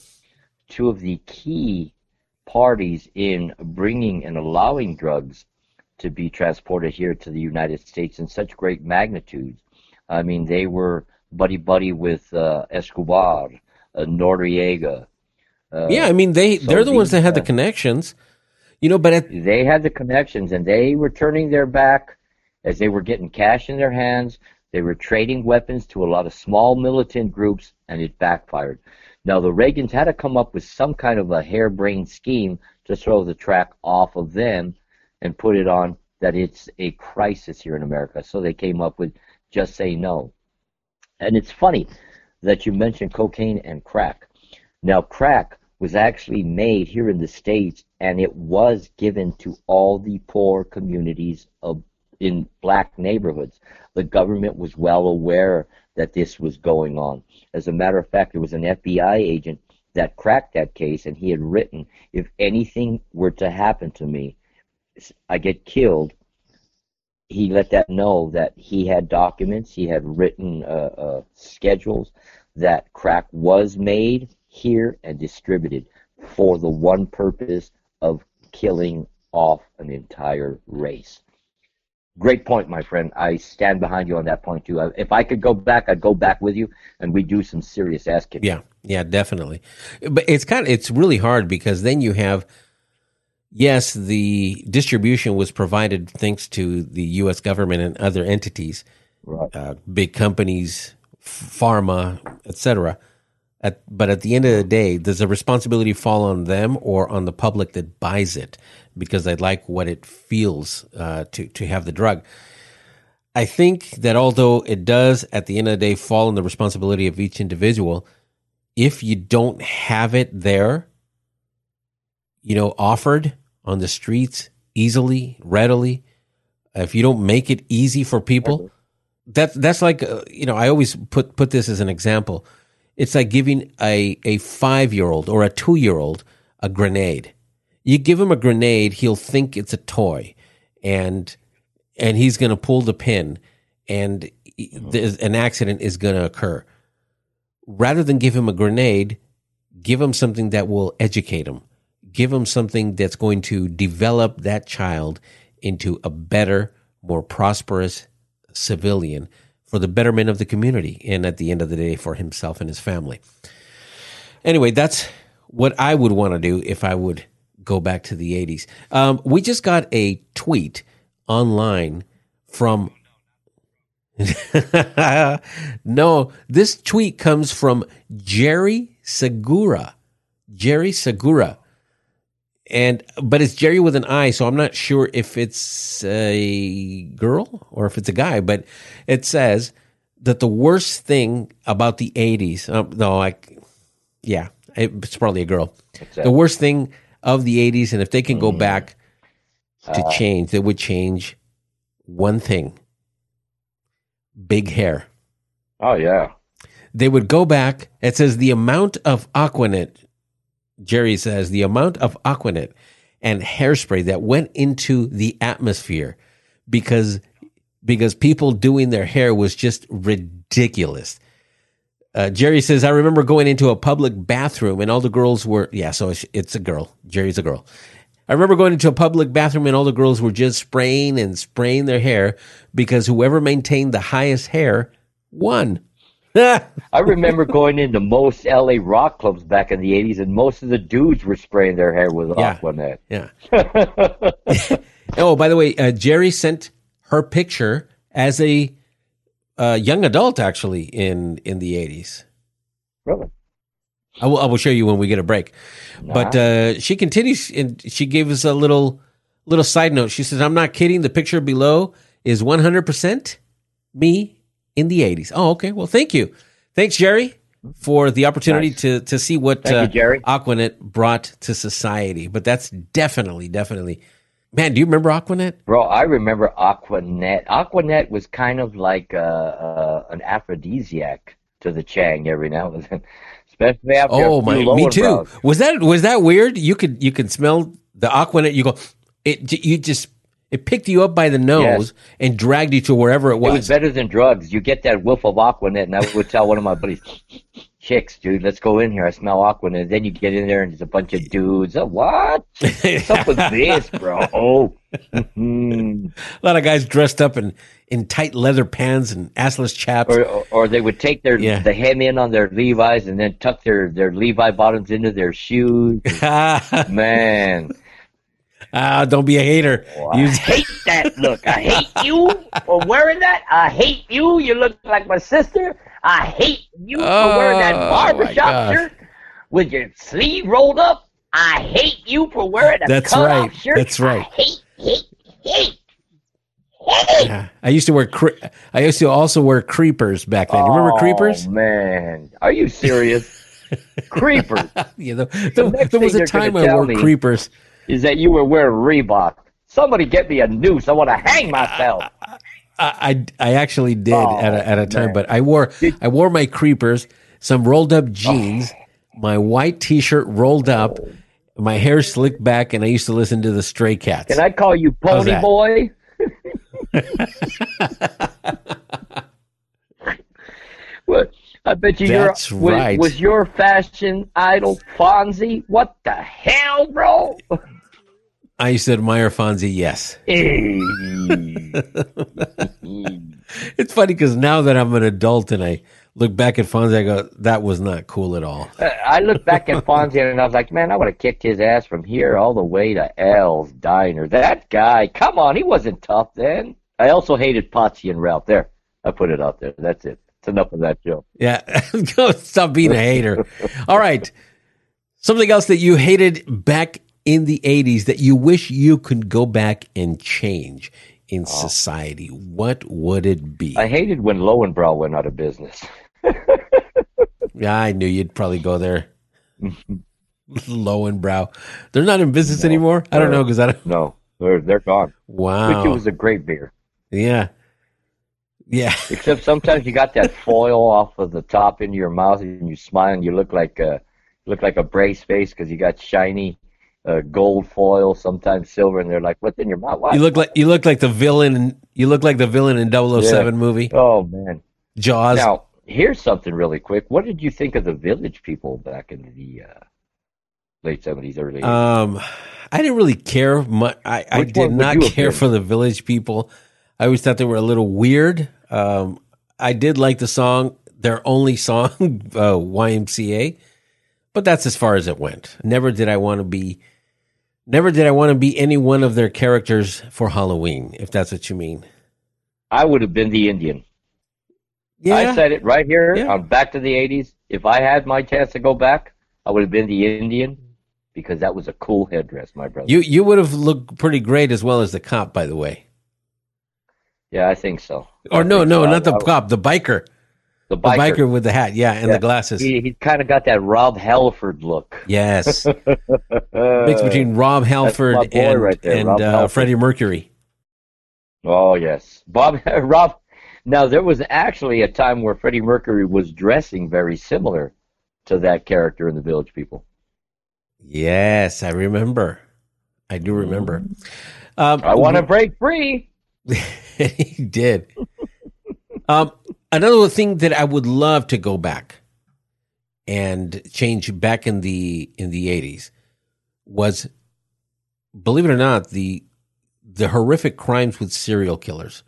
Speaker 2: two of the key parties in bringing and allowing drugs to be transported here to the United States in such great magnitudes. I mean, they were buddy buddy with uh, Escobar uh, Noriega. Uh,
Speaker 1: yeah, I mean they they're the ones that had the connections, you know. But at,
Speaker 2: they had the connections and they were turning their back as they were getting cash in their hands. They were trading weapons to a lot of small militant groups and it backfired. Now the Reagans had to come up with some kind of a harebrained scheme to throw the track off of them and put it on that it's a crisis here in America. So they came up with just say no. And it's funny that you mentioned cocaine and crack. Now crack was actually made here in the States and it was given to all the poor communities of in black neighborhoods. The government was well aware that this was going on. As a matter of fact, there was an FBI agent that cracked that case, and he had written, if anything were to happen to me, I get killed. He let that know that he had documents, he had written uh, uh, schedules that crack was made here and distributed for the one purpose of killing off an entire race. Great point, my friend. I stand behind you on that point too. If I could go back, I'd go back with you, and we do some serious ass kicking.
Speaker 1: Yeah, yeah, definitely. But it's kind of it's really hard because then you have yes, the distribution was provided thanks to the U.S. government and other entities,
Speaker 2: right.
Speaker 1: uh, big companies, pharma, etc. At, but at the end of the day, does the responsibility fall on them or on the public that buys it because they like what it feels uh, to to have the drug? I think that although it does at the end of the day fall on the responsibility of each individual, if you don't have it there, you know, offered on the streets easily, readily, if you don't make it easy for people, that that's like uh, you know, I always put put this as an example. It's like giving a a 5-year-old or a 2-year-old a grenade. You give him a grenade, he'll think it's a toy and and he's going to pull the pin and mm-hmm. there's an accident is going to occur. Rather than give him a grenade, give him something that will educate him. Give him something that's going to develop that child into a better, more prosperous civilian for the betterment of the community and at the end of the day for himself and his family. Anyway, that's what I would want to do if I would go back to the 80s. Um, we just got a tweet online from no, this tweet comes from Jerry Segura. Jerry Segura. And but it's Jerry with an I, so I'm not sure if it's a girl or if it's a guy, but it says that the worst thing about the 80s, um, no, I yeah, it's probably a girl. The worst thing of the 80s and if they can go back to
Speaker 2: Uh,
Speaker 1: change, they would change one thing big hair.
Speaker 2: Oh yeah.
Speaker 1: They would go back. It says the amount of Aquanet, Jerry says, the amount of Aquanet and hairspray that went into the atmosphere because because people doing their hair was just ridiculous. Uh, Jerry says, I remember going into a public bathroom and all the girls were, yeah, so it's, it's a girl. Jerry's a girl. I remember going into a public bathroom and all the girls were just spraying and spraying their hair because whoever maintained the highest hair won.
Speaker 2: I remember going into most LA rock clubs back in the 80s, and most of the dudes were spraying their hair with
Speaker 1: Yeah.
Speaker 2: Aquanet.
Speaker 1: Yeah. oh, by the way, uh, Jerry sent her picture as a uh, young adult, actually, in in the eighties.
Speaker 2: Really?
Speaker 1: I will, I will show you when we get a break. But uh, she continues, and she gave us a little little side note. She says, "I'm not kidding. The picture below is 100 percent me in the 80s." Oh, okay. Well, thank you, thanks, Jerry, for the opportunity to to see what
Speaker 2: Thank you,
Speaker 1: uh,
Speaker 2: Jerry.
Speaker 1: Aquanet brought to society. But that's definitely, definitely, man. Do you remember Aquanet?
Speaker 2: Bro, I remember Aquanet. Aquanet was kind of like uh, uh, an aphrodisiac to the Chang every now and then, especially after
Speaker 1: Oh my, me too.
Speaker 2: brows.
Speaker 1: Was that was that weird? You could you could smell the Aquanet. You go, it you just it picked you up by the nose and dragged you to wherever it was.
Speaker 2: It
Speaker 1: was.
Speaker 2: better than drugs. You get that whiff of Aquanet, and I would tell one of my buddies, chicks, dude. Let's go in here. I smell awkward. And then you get in there and there's a bunch of dudes. Oh, what? What's up with this, bro? Oh. Mm-hmm.
Speaker 1: a lot of guys dressed up in, in tight leather pants and assless chaps.
Speaker 2: Or, or, or they would take their
Speaker 1: Yeah.
Speaker 2: the hem in on their Levi's and then tuck their, their Levi bottoms into their shoes. Man.
Speaker 1: Ah, don't be a hater.
Speaker 2: I
Speaker 1: You-
Speaker 2: hate that look. I hate you for wearing that. I hate you. You look like my sister. I hate you for wearing that
Speaker 1: Oh,
Speaker 2: barbershop shirt with your sleeve rolled up. I hate you for wearing a
Speaker 1: That's right.
Speaker 2: shirt.
Speaker 1: That's right.
Speaker 2: I hate, hate, hate.
Speaker 1: Yeah. I used to wear. Cre- I used to also wear creepers back then. You remember
Speaker 2: Oh,
Speaker 1: creepers?
Speaker 2: man, are you serious? Creepers.
Speaker 1: You know,
Speaker 2: The
Speaker 1: there, there was a time I wore
Speaker 2: me-
Speaker 1: creepers.
Speaker 2: Is that you were wearing Reebok? Somebody get me a noose. I want to hang myself.
Speaker 1: I, I, I actually did oh, at a, at a time,
Speaker 2: Oh, man.
Speaker 1: but I wore I wore my creepers, some rolled up jeans,
Speaker 2: Oh.
Speaker 1: my white T-shirt rolled up, oh. my hair slicked back, and I used to listen to the Stray Cats.
Speaker 2: Can I call you Pony? Boy? what? I bet you
Speaker 1: That's
Speaker 2: your was, was your fashion idol Fonzie. What the hell, bro?
Speaker 1: I used to admire Fonzie. Yes, it's funny because now that I'm an adult and I look back at Fonzie, I go, "That was not cool at all."
Speaker 2: Uh, I look back at Fonzie and I was like, man, I would have kicked his ass from here all the way to Al's Diner. That guy, come on, he wasn't tough then. I also hated Potsy and Ralph. There, I put it out there. That's it. It's enough of that joke.
Speaker 1: Yeah, stop being a hater. All right, something else that you hated back in the '80s that you wish you could go back and change in oh. society. What would it be?
Speaker 2: Oh. I hated when Löwenbräu went out of business.
Speaker 1: Yeah, I knew you'd probably go there. Löwenbräu. They're not in business anymore. I don't know because I don't.
Speaker 2: No, they're they're gone.
Speaker 1: Wow.
Speaker 2: Which it was a great beer.
Speaker 1: yeah. Yeah.
Speaker 2: Except sometimes you got that foil off of the top into your mouth, and you smile, and you look like a look like a brace face because you got shiny uh, gold foil, sometimes silver, and they're like, "What's in your mouth?" What?
Speaker 1: You look like you look like the villain. You look like the villain in 007
Speaker 2: Yeah.
Speaker 1: movie
Speaker 2: Oh man.
Speaker 1: Jaws.
Speaker 2: Now, here's something really quick. What did you think of the Village People back in the uh, late seventies, early? 80s?
Speaker 1: Um, I didn't really care much. I, I did not care for the Village People. I always thought they were a little weird. Um, I did like the song, their only song, uh, YMCA, but that's as far as it went. Never did I want to be. Never did I want to be any one of their characters for Halloween, if that's what you mean.
Speaker 2: I would have been the Indian.
Speaker 1: Yeah.
Speaker 2: I said it right here
Speaker 1: Yeah.
Speaker 2: on Back to the '80s. If I had my chance to go back, I would have been the Indian because that was a cool headdress, my brother.
Speaker 1: You you would have looked pretty great as well as the cop, by the way.
Speaker 2: yeah, I think so.
Speaker 1: Or
Speaker 2: I
Speaker 1: no, no,
Speaker 2: so.
Speaker 1: not the
Speaker 2: I-
Speaker 1: cop, the biker.
Speaker 2: The
Speaker 1: The
Speaker 2: biker.
Speaker 1: biker with the hat, yeah, and
Speaker 2: Yeah.
Speaker 1: the glasses.
Speaker 2: He, he kind of got that Rob Halford look.
Speaker 1: Yes. Mix between Rob Halford and,
Speaker 2: right there,
Speaker 1: and
Speaker 2: Rob
Speaker 1: uh,
Speaker 2: Halford.
Speaker 1: Freddie Mercury.
Speaker 2: Oh yes, Bob Rob. Now there was actually a time where Freddie Mercury was dressing very similar to that character in the Village People.
Speaker 1: Yes, I remember. I do remember. Um,
Speaker 2: I want to break free.
Speaker 1: he did. um, another thing that I would love to go back and change back in the in the eighties was, believe it or not, the the horrific crimes with serial killers.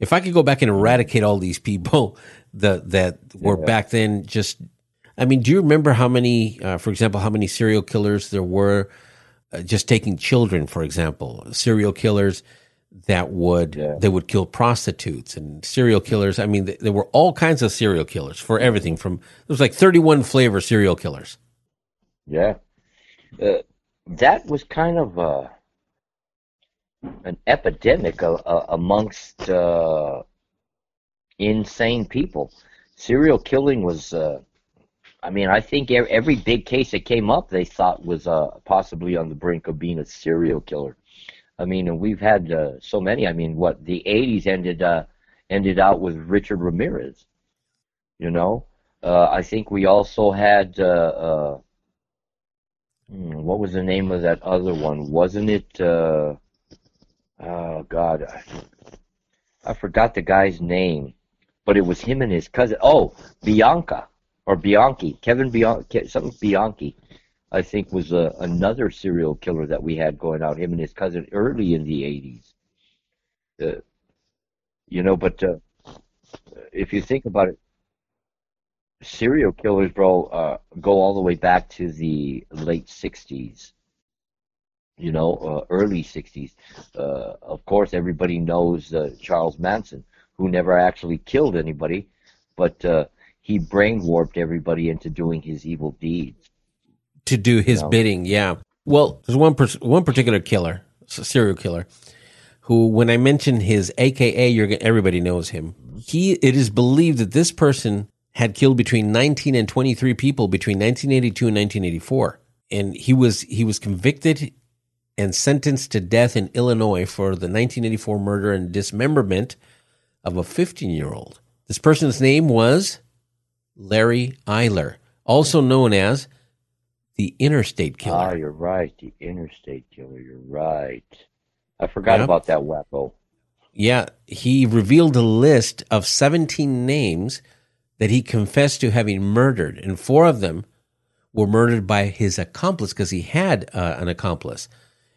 Speaker 1: If I could go back and eradicate all these people that that were
Speaker 2: Yeah.
Speaker 1: back then, just I mean, do you remember how many, uh, for example, how many serial killers there were? Uh, just taking children, for example, serial killers that would
Speaker 2: Yeah.
Speaker 1: they would kill prostitutes and serial killers. I mean, th- there were all kinds of serial killers for everything. From there was like thirty one flavor serial killers.
Speaker 2: Yeah, uh, that was kind of uh, an epidemic uh, uh, amongst uh, insane people. Serial killing was. Uh, I mean, I think every big case that came up, they thought was uh, possibly on the brink of being a serial killer. I mean, and we've had uh, so many. I mean, what the '80s ended uh, ended out with Richard Ramirez. You know, uh, I think we also had. Uh, uh, Hmm, what was the name of that other one? Wasn't it? Uh, oh God, I, I forgot the guy's name, but it was him and his cousin. Oh, Bianca, or Bianchi, Kevin Bianchi, something Bianchi, I think was a, another serial killer that we had going out. Him and his cousin early in the '80s. Uh, you know, but uh, if you think about it, serial killers, bro, uh, go all the way back to the late '60s. You know, uh, early '60s. Uh, of course, everybody knows uh, Charles Manson, who never actually killed anybody, but he brain warped everybody into doing his evil deeds.
Speaker 1: To do his bidding, yeah. Well, there's one per- one particular killer, serial killer, who, when I mention his AKA, you're everybody knows him. He, it is believed that this person had killed between 19 and 23 people between 1982 and 1984, and he was he was convicted and sentenced to death in Illinois for the 1984 murder and dismemberment of a 15 year old. This person's name was Larry Eyler, also known as the Interstate Killer.
Speaker 2: Ah, you're right. The Interstate Killer. You're right. I forgot yeah. about that wacko.
Speaker 1: Yeah, he revealed a list of 17 names that he confessed to having murdered, and four of them were murdered by his accomplice because he had uh, an accomplice.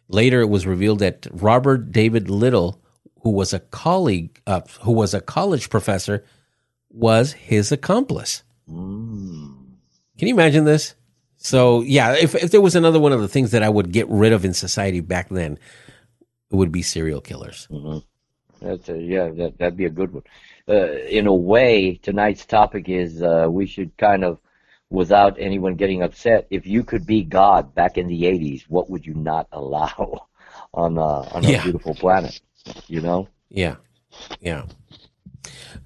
Speaker 1: Later, it was revealed that Robert David Little, who was a colleague, uh, who was a college professor, was his accomplice. Mm. Can you imagine this? So, yeah, if, if there was another one of the things that I would get rid of in society back then, it would be serial killers.
Speaker 2: Mm-hmm. That's a, yeah, that that'd be a good one. Uh, in a way, tonight's topic is uh, we should kind of, without anyone getting upset, if you could be God back in the '80s, what would you not allow on uh, on a beautiful planet? You know?
Speaker 1: Yeah, yeah.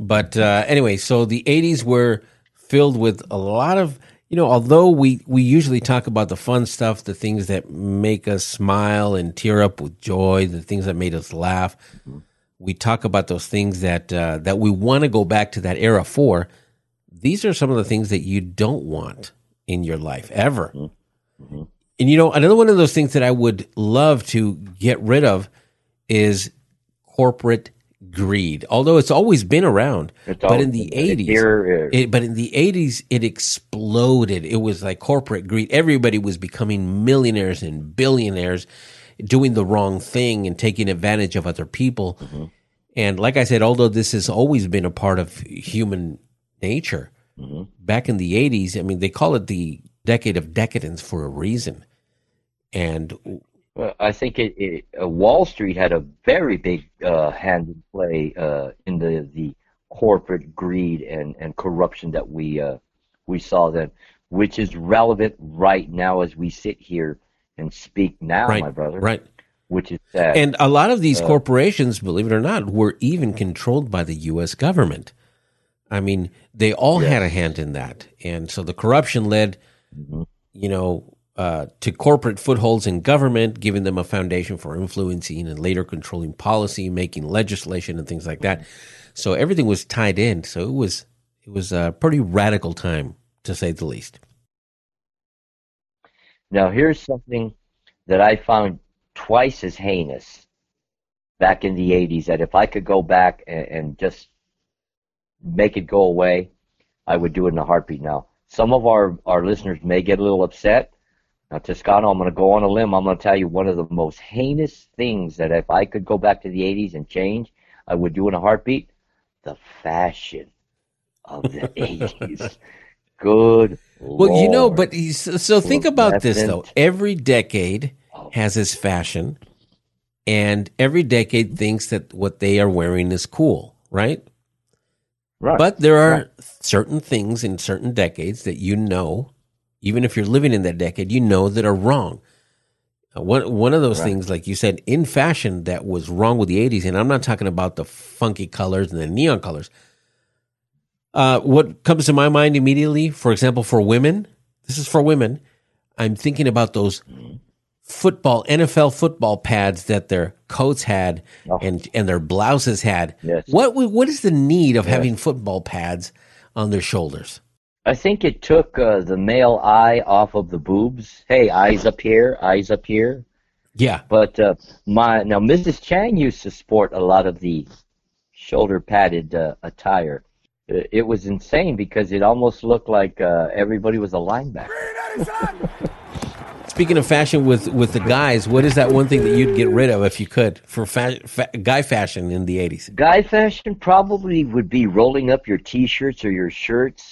Speaker 1: But uh, anyway, so the '80s were filled with a lot of you know, although we, we usually talk about the fun stuff, the things that make us smile and tear up with joy, the things that made us laugh, mm-hmm. we talk about those things that uh, that we want to go back to that era for. These are some of the things that you don't want in your life ever. Mm-hmm. mm-hmm. And you know, another one of those things that I would love to get rid of is corporate greed, although it's always been around. It's but in the eighties, but in the eighties, it exploded. It was like corporate greed. Everybody was becoming millionaires and billionaires, doing the wrong thing and taking advantage of other people. Mm-hmm. And like I said, although this has always been a part of human nature, mm-hmm. back in the eighties, I mean, they call it the decade of decadence for a reason. And
Speaker 2: well, I think it, it uh, Wall Street had a very big uh, hand in play uh, in the the corporate greed and, and corruption that we uh, we saw then, which is relevant right now as we sit here and speak now,
Speaker 1: right,
Speaker 2: my brother.
Speaker 1: Right.
Speaker 2: Which is sad.
Speaker 1: And a lot of these uh, corporations, believe it or not, were even controlled by the U.S. government. I mean, they all yes. had a hand in that, and so the corruption led, mm-hmm. you know, uh, to corporate footholds in government, giving them a foundation for influencing and later controlling policy, making legislation, and things like that. So everything was tied in. So it was it was a pretty radical time, to say the least.
Speaker 2: Now here's something that I found twice as heinous back in the '80s. That if I could go back and, and just make it go away, I would do it in a heartbeat. Now some of our our listeners may get a little upset now, Toscano, I'm going to go on a limb. I'm going to tell you one of the most heinous things that if I could go back to the 80s and change, I would do in a heartbeat. The fashion of the 80s. Good.
Speaker 1: Well,
Speaker 2: Lord.
Speaker 1: you know, but so think about this though. Every decade oh. has its fashion, and every decade thinks that what they are wearing is cool, right?
Speaker 2: Right.
Speaker 1: But there are
Speaker 2: right.
Speaker 1: certain things in certain decades that you know even if you're living in that decade, you know that are wrong. Uh, one one of those right. things, like you said, in fashion that was wrong with the '80s, and I'm not talking about the funky colors and the neon colors. Uh, what comes to my mind immediately, for example, for women, this is for women. I'm thinking about those football NFL football pads that their coats had oh. and and their blouses had.
Speaker 2: Yes.
Speaker 1: What what is the need of yes. having football pads on their shoulders?
Speaker 2: I think it took uh, the male eye off of the boobs. Hey, eyes up here, eyes up here.
Speaker 1: Yeah.
Speaker 2: But uh, my now Mrs. Chang used to sport a lot of the shoulder padded uh, attire. it it was insane because it almost looked like uh, everybody was a linebacker.
Speaker 1: Speaking of fashion with with the guys, what is that one thing that you'd get rid of if you could for fa- fa- guy fashion in the eighties?
Speaker 2: Guy fashion probably would be rolling up your t-shirts or your shirts.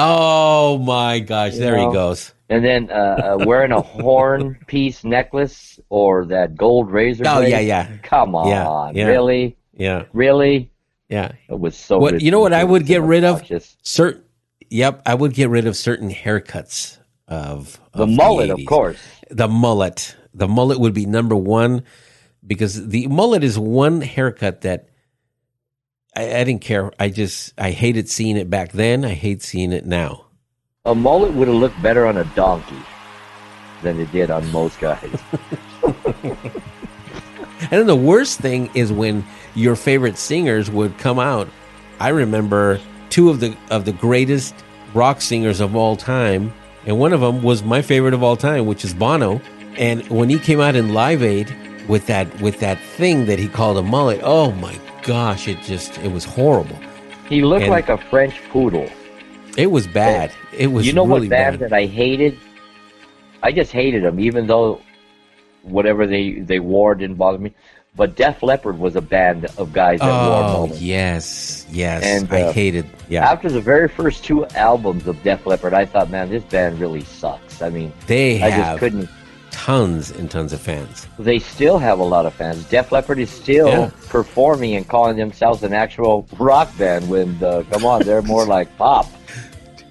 Speaker 1: Oh my gosh,
Speaker 2: You
Speaker 1: there
Speaker 2: know?
Speaker 1: he goes.
Speaker 2: And then uh, uh, wearing a horn piece necklace or that gold razor.
Speaker 1: Oh,
Speaker 2: blade.
Speaker 1: yeah, yeah.
Speaker 2: Come on,
Speaker 1: Yeah, yeah.
Speaker 2: really,
Speaker 1: Yeah,
Speaker 2: really.
Speaker 1: yeah.
Speaker 2: It was so.
Speaker 1: What you know? What I would get rid of? Certain. Yep, I would get rid of certain haircuts of,
Speaker 2: the
Speaker 1: of
Speaker 2: mullet, of
Speaker 1: 80s.
Speaker 2: course.
Speaker 1: The mullet. The mullet would be number one because the mullet is one haircut that I, I didn't care. I just I hated seeing it back then. I hate seeing it now.
Speaker 2: A mullet would have looked better on a donkey than it did on most guys.
Speaker 1: And then the worst thing is when your favorite singers would come out. I remember two of the of the greatest rock singers of all time, and one of them was my favorite of all time, which is Bono. And when he came out in Live Aid with that with that thing that he called a mullet, oh my gosh, it just it was horrible.
Speaker 2: He looked
Speaker 1: And-
Speaker 2: like a French poodle.
Speaker 1: It was bad. It was
Speaker 2: you know
Speaker 1: really
Speaker 2: what band
Speaker 1: bad.
Speaker 2: that I hated? I just hated them, even though whatever they they wore didn't bother me. But Def Leppard was a band of guys that wore
Speaker 1: Oh yes, yes.
Speaker 2: And,
Speaker 1: I
Speaker 2: uh,
Speaker 1: hated. Yeah,
Speaker 2: After the very first two albums of Def Leppard, I thought, man, this band really sucks. I mean,
Speaker 1: they
Speaker 2: I
Speaker 1: have
Speaker 2: just couldn't.
Speaker 1: Tons and tons of fans.
Speaker 2: They still have a lot of fans. Def Leppard is still
Speaker 1: Yeah.
Speaker 2: performing and calling themselves an actual rock band. When uh, come on, they're more like pop.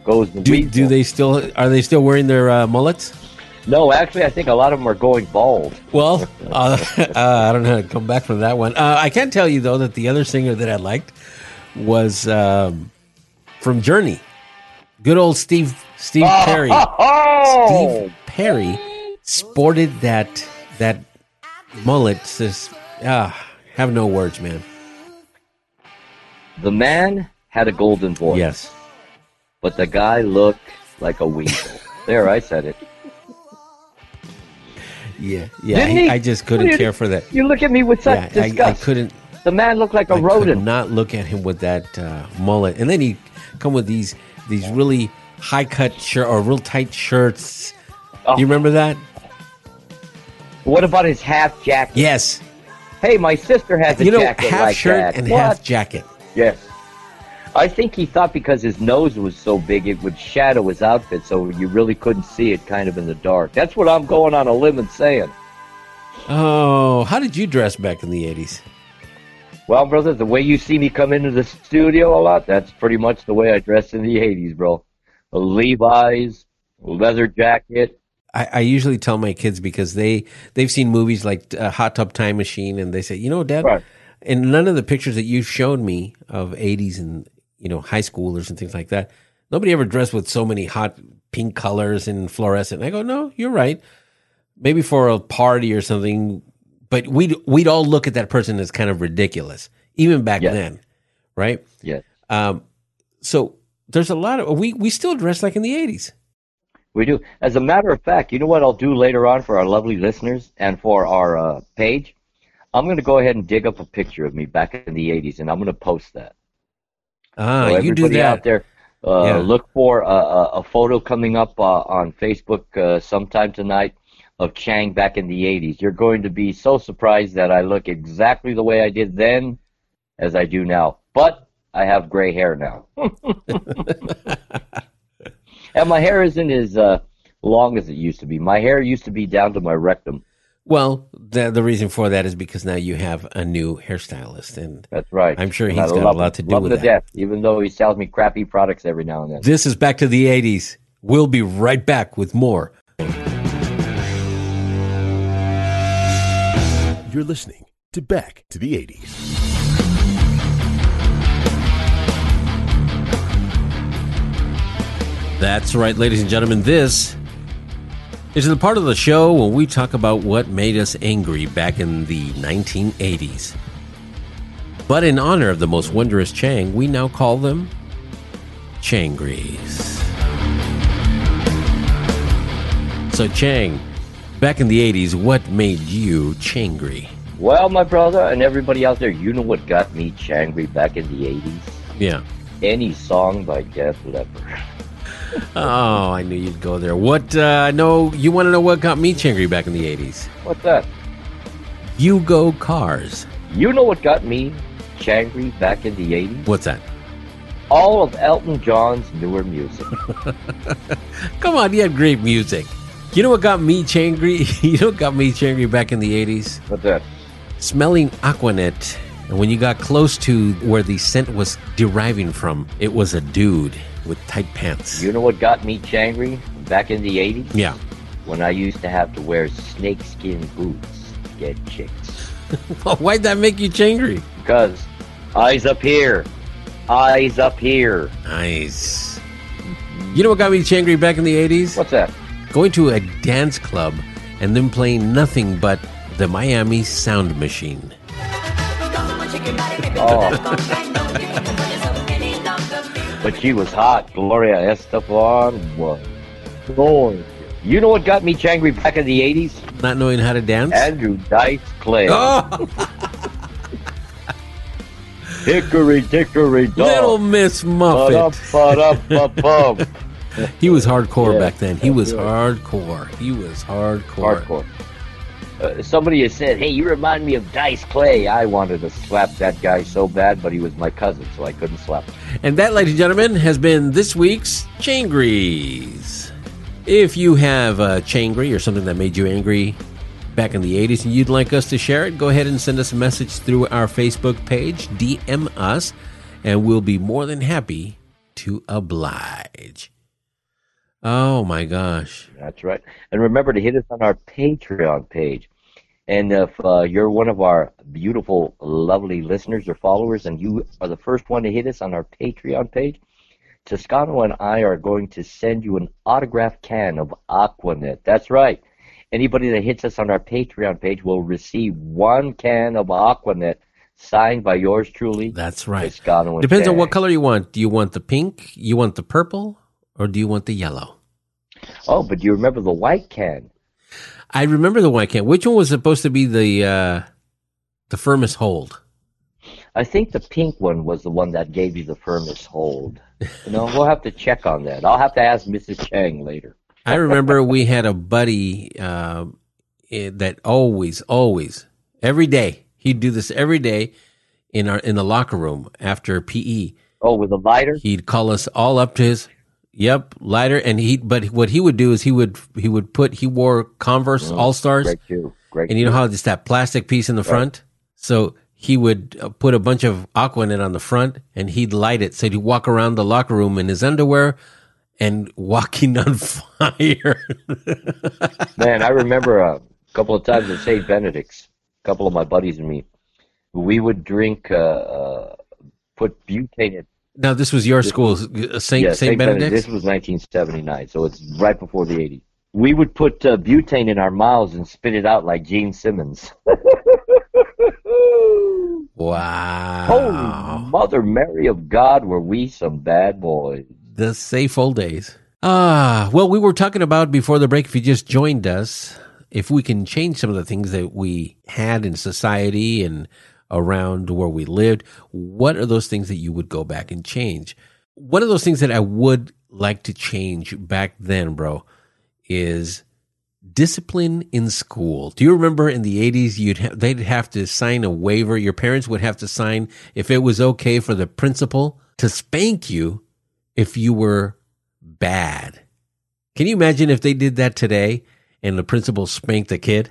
Speaker 2: Goes the
Speaker 1: Do, do they still are they still wearing their uh, mullets?
Speaker 2: No, actually, I think a lot of them are going bald.
Speaker 1: Well, uh, uh, I don't know how to come back from that one. Uh, I can tell you though that the other singer that I liked was um, from Journey. Good old Steve Steve Perry.
Speaker 2: Oh,
Speaker 1: Steve Perry sported that that mullet. Just ah, have no words, man.
Speaker 2: the man had a golden voice.
Speaker 1: Yes.
Speaker 2: but the guy looked like a weasel. there, I said it.
Speaker 1: Yeah, yeah. I, I just couldn't
Speaker 2: you-
Speaker 1: care for that.
Speaker 2: You look at me with such
Speaker 1: Yeah, I, I couldn't.
Speaker 2: the man looked like a
Speaker 1: I could
Speaker 2: rodent.
Speaker 1: not look at him with that uh, mullet. And then he come with these these really high cut shirt or real tight shirts.
Speaker 2: Oh.
Speaker 1: You remember that?
Speaker 2: What about his half jacket?
Speaker 1: Yes.
Speaker 2: Hey, my sister has a
Speaker 1: you know,
Speaker 2: jacket
Speaker 1: half
Speaker 2: like
Speaker 1: shirt
Speaker 2: that.
Speaker 1: and
Speaker 2: What?
Speaker 1: half jacket.
Speaker 2: Yes. I think he thought because his nose was so big it would shadow his outfit, so you really couldn't see it kind of in the dark. That's what I'm going on a limb and saying.
Speaker 1: Oh, how did you dress back in the eighties?
Speaker 2: Well, brother, the way you see me come into the studio a lot, that's pretty much the way I dressed in the 80s, bro. A Levi's, leather jacket.
Speaker 1: I, I usually tell my kids because they they've seen movies like uh, Hot Tub Time Machine, and they say, you know, Dad,
Speaker 2: Right.
Speaker 1: in none of the pictures that you've shown me of eighties and you know high schoolers and things like that, nobody ever dressed with so many hot pink colors and fluorescent. And I go, no, you're right. Maybe for a party or something, but we'd we'd all look at that person as kind of ridiculous, even back
Speaker 2: Yes.
Speaker 1: then, right?
Speaker 2: Yes.
Speaker 1: Um, so there's a lot of we we still dress like in the eighties.
Speaker 2: We do. As a matter of fact, you know what I'll do later on for our lovely listeners and for our uh, page? I'm going to go ahead and dig up a picture of me back in the 80s, and I'm going to post that.
Speaker 1: Ah,
Speaker 2: so
Speaker 1: you do
Speaker 2: everybody
Speaker 1: that.
Speaker 2: out there, uh,
Speaker 1: Yeah.
Speaker 2: look for a, a, a photo coming up uh, on Facebook uh, sometime tonight of Chang back in the 80s. You're going to be so surprised that I look exactly the way I did then as I do now. But I have gray hair now. and my hair isn't as uh, long as it used to be. My hair used to be down to my rectum.
Speaker 1: Well, the the reason for that is because now you have a new hairstylist, and
Speaker 2: That's right.
Speaker 1: I'm sure
Speaker 2: And
Speaker 1: he's
Speaker 2: I
Speaker 1: got
Speaker 2: love
Speaker 1: a lot to do
Speaker 2: love
Speaker 1: with
Speaker 2: him to
Speaker 1: that.
Speaker 2: death, even though he sells me crappy products every now and then.
Speaker 1: This is back to the '80s. We'll be right back with more.
Speaker 6: You're listening to Back to the 80s.
Speaker 1: That's right, ladies and gentlemen. This is the part of the show when we talk about what made us angry back in the 1980s. But in honor of the most wondrous Chang, we now call them Changries. So, Chang, back in the 80s, what made you changry?
Speaker 2: Well, my brother and everybody out there, you know what got me changry back in the 80s?
Speaker 1: Yeah.
Speaker 2: any song by Def Leppard.
Speaker 1: Oh, I knew you'd go there. What? Uh, no, you want to know what got me changry back in the '80s?
Speaker 2: What's that?
Speaker 1: You go cars.
Speaker 2: You know what got me changry back in the '80s?
Speaker 1: What's that?
Speaker 2: All of Elton John's newer music.
Speaker 1: Come on, he had great music. You know what got me changry? you know what got me changry back in the '80s?
Speaker 2: What's that?
Speaker 1: Smelling Aquanet. And when you got close to where the scent was deriving from, it was a dude with tight pants.
Speaker 2: You know what got me changry back in the 80s?
Speaker 1: Yeah.
Speaker 2: When I used to have to wear snakeskin boots to get chicks.
Speaker 1: Why'd that make you changry?
Speaker 2: Because eyes up here, eyes up here.
Speaker 1: Nice. You know what got me changry back in the 80s?
Speaker 2: What's that?
Speaker 1: Going to a dance club and then playing nothing but the Miami Sound Machine.
Speaker 2: Oh. but she was hot. Gloria Estefan was gorgeous. You know what got me changry back in the 80s?
Speaker 1: Not knowing how to dance?
Speaker 2: Andrew Dice Clay.
Speaker 1: Oh!
Speaker 2: hickory dickory dog.
Speaker 1: Little Miss Muffet. He was hardcore
Speaker 2: Yeah.
Speaker 1: back then. He was hardcore. He was hardcore.
Speaker 2: Hardcore. Uh, somebody has said, "Hey, you remind me of Dice Clay." I wanted to slap that guy so bad, but he was my cousin, so I couldn't slap him.
Speaker 1: And that, ladies and gentlemen, has been this week's Changries. If you have a Changry or something that made you angry back in the 80s and you'd like us to share it, go ahead and send us a message through our Facebook page, DM us, and we'll be more than happy to oblige. Oh my gosh.
Speaker 2: That's right. And remember to hit us on our Patreon page. And if uh, you're one of our beautiful, lovely listeners or followers, and you are the first one to hit us on our Patreon page, Toscano and I are going to send you an autographed can of Aquanet. That's right. Anybody that hits us on our Patreon page will receive one can of Aquanet signed by yours truly.
Speaker 1: That's right.
Speaker 2: Toscano and
Speaker 1: Depends on what color you want. Do you want the pink? You want the purple? Or do you want the yellow?
Speaker 2: Oh, but do you remember the white can?
Speaker 1: I remember the white can. Which one was supposed to be the uh, the firmest hold?
Speaker 2: I think the pink one was the one that gave you the firmest hold. You know, we'll have to check on that. I'll have to ask Mrs. Chang later.
Speaker 1: I remember we had a buddy uh, eh, that always, always, every day he'd do this every day in our in the locker room after PE.
Speaker 2: Oh, with a lighter?
Speaker 1: He'd call us all up to his yep lighter, and he but what he would do is he would he would put he wore Converse All Stars,
Speaker 2: Great shoe. Great.
Speaker 1: and you know how it's that plastic piece in the front. So he would uh, put a bunch of aqua in it on the front, and he'd light it. So he'd walk around the locker room in his underwear and walking on fire.
Speaker 2: Man, I remember a couple of times at St. Benedict's, a couple of my buddies and me, we would drink, uh, uh, put butane in.
Speaker 1: Now this was your
Speaker 2: This
Speaker 1: school,
Speaker 2: was-
Speaker 1: uh, Saint
Speaker 2: yeah,
Speaker 1: Saint Benedict.
Speaker 2: This was 1979, so it's right before the 80s. We would put uh, butane in our mouths and spit it out like Gene Simmons.
Speaker 1: Wow,
Speaker 2: Holy Mother Mary of God, were we some bad boys?
Speaker 1: the safe old days. Ah, well, we were talking about before the break. If you just joined us, if we can change some of the things that we had in society and around where we lived, what are those things that you would go back and change? One of those things that I would like to change back then, bro, is discipline in school. Do you remember in the 80s you'd ha- they'd have to sign a waiver, your parents would have to sign if it was okay for the principal to spank you if you were bad. Can you imagine if they did that today and the principal spanked a kid?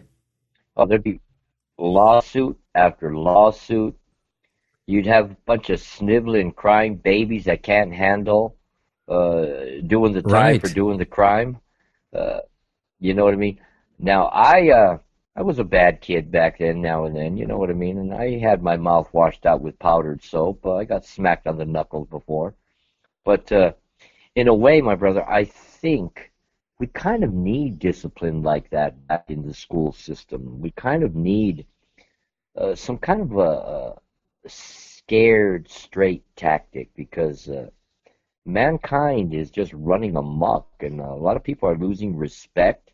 Speaker 2: Oh, there'd be lawsuit after lawsuit. You'd have a bunch of sniveling, crying babies that can't handle uh, doing the time
Speaker 1: Right.
Speaker 2: for doing the crime. Uh, you know what I mean? Now, I uh, I was a bad kid back then, now and then. You know what I mean? And I had my mouth washed out with powdered soap. Uh, I got smacked on the knuckles before. But uh, in a way, my brother, I think we kind of need discipline like that back in the school system. We kind of need uh, some kind of a, a scared straight tactic because uh, mankind is just running amok, and a lot of people are losing respect.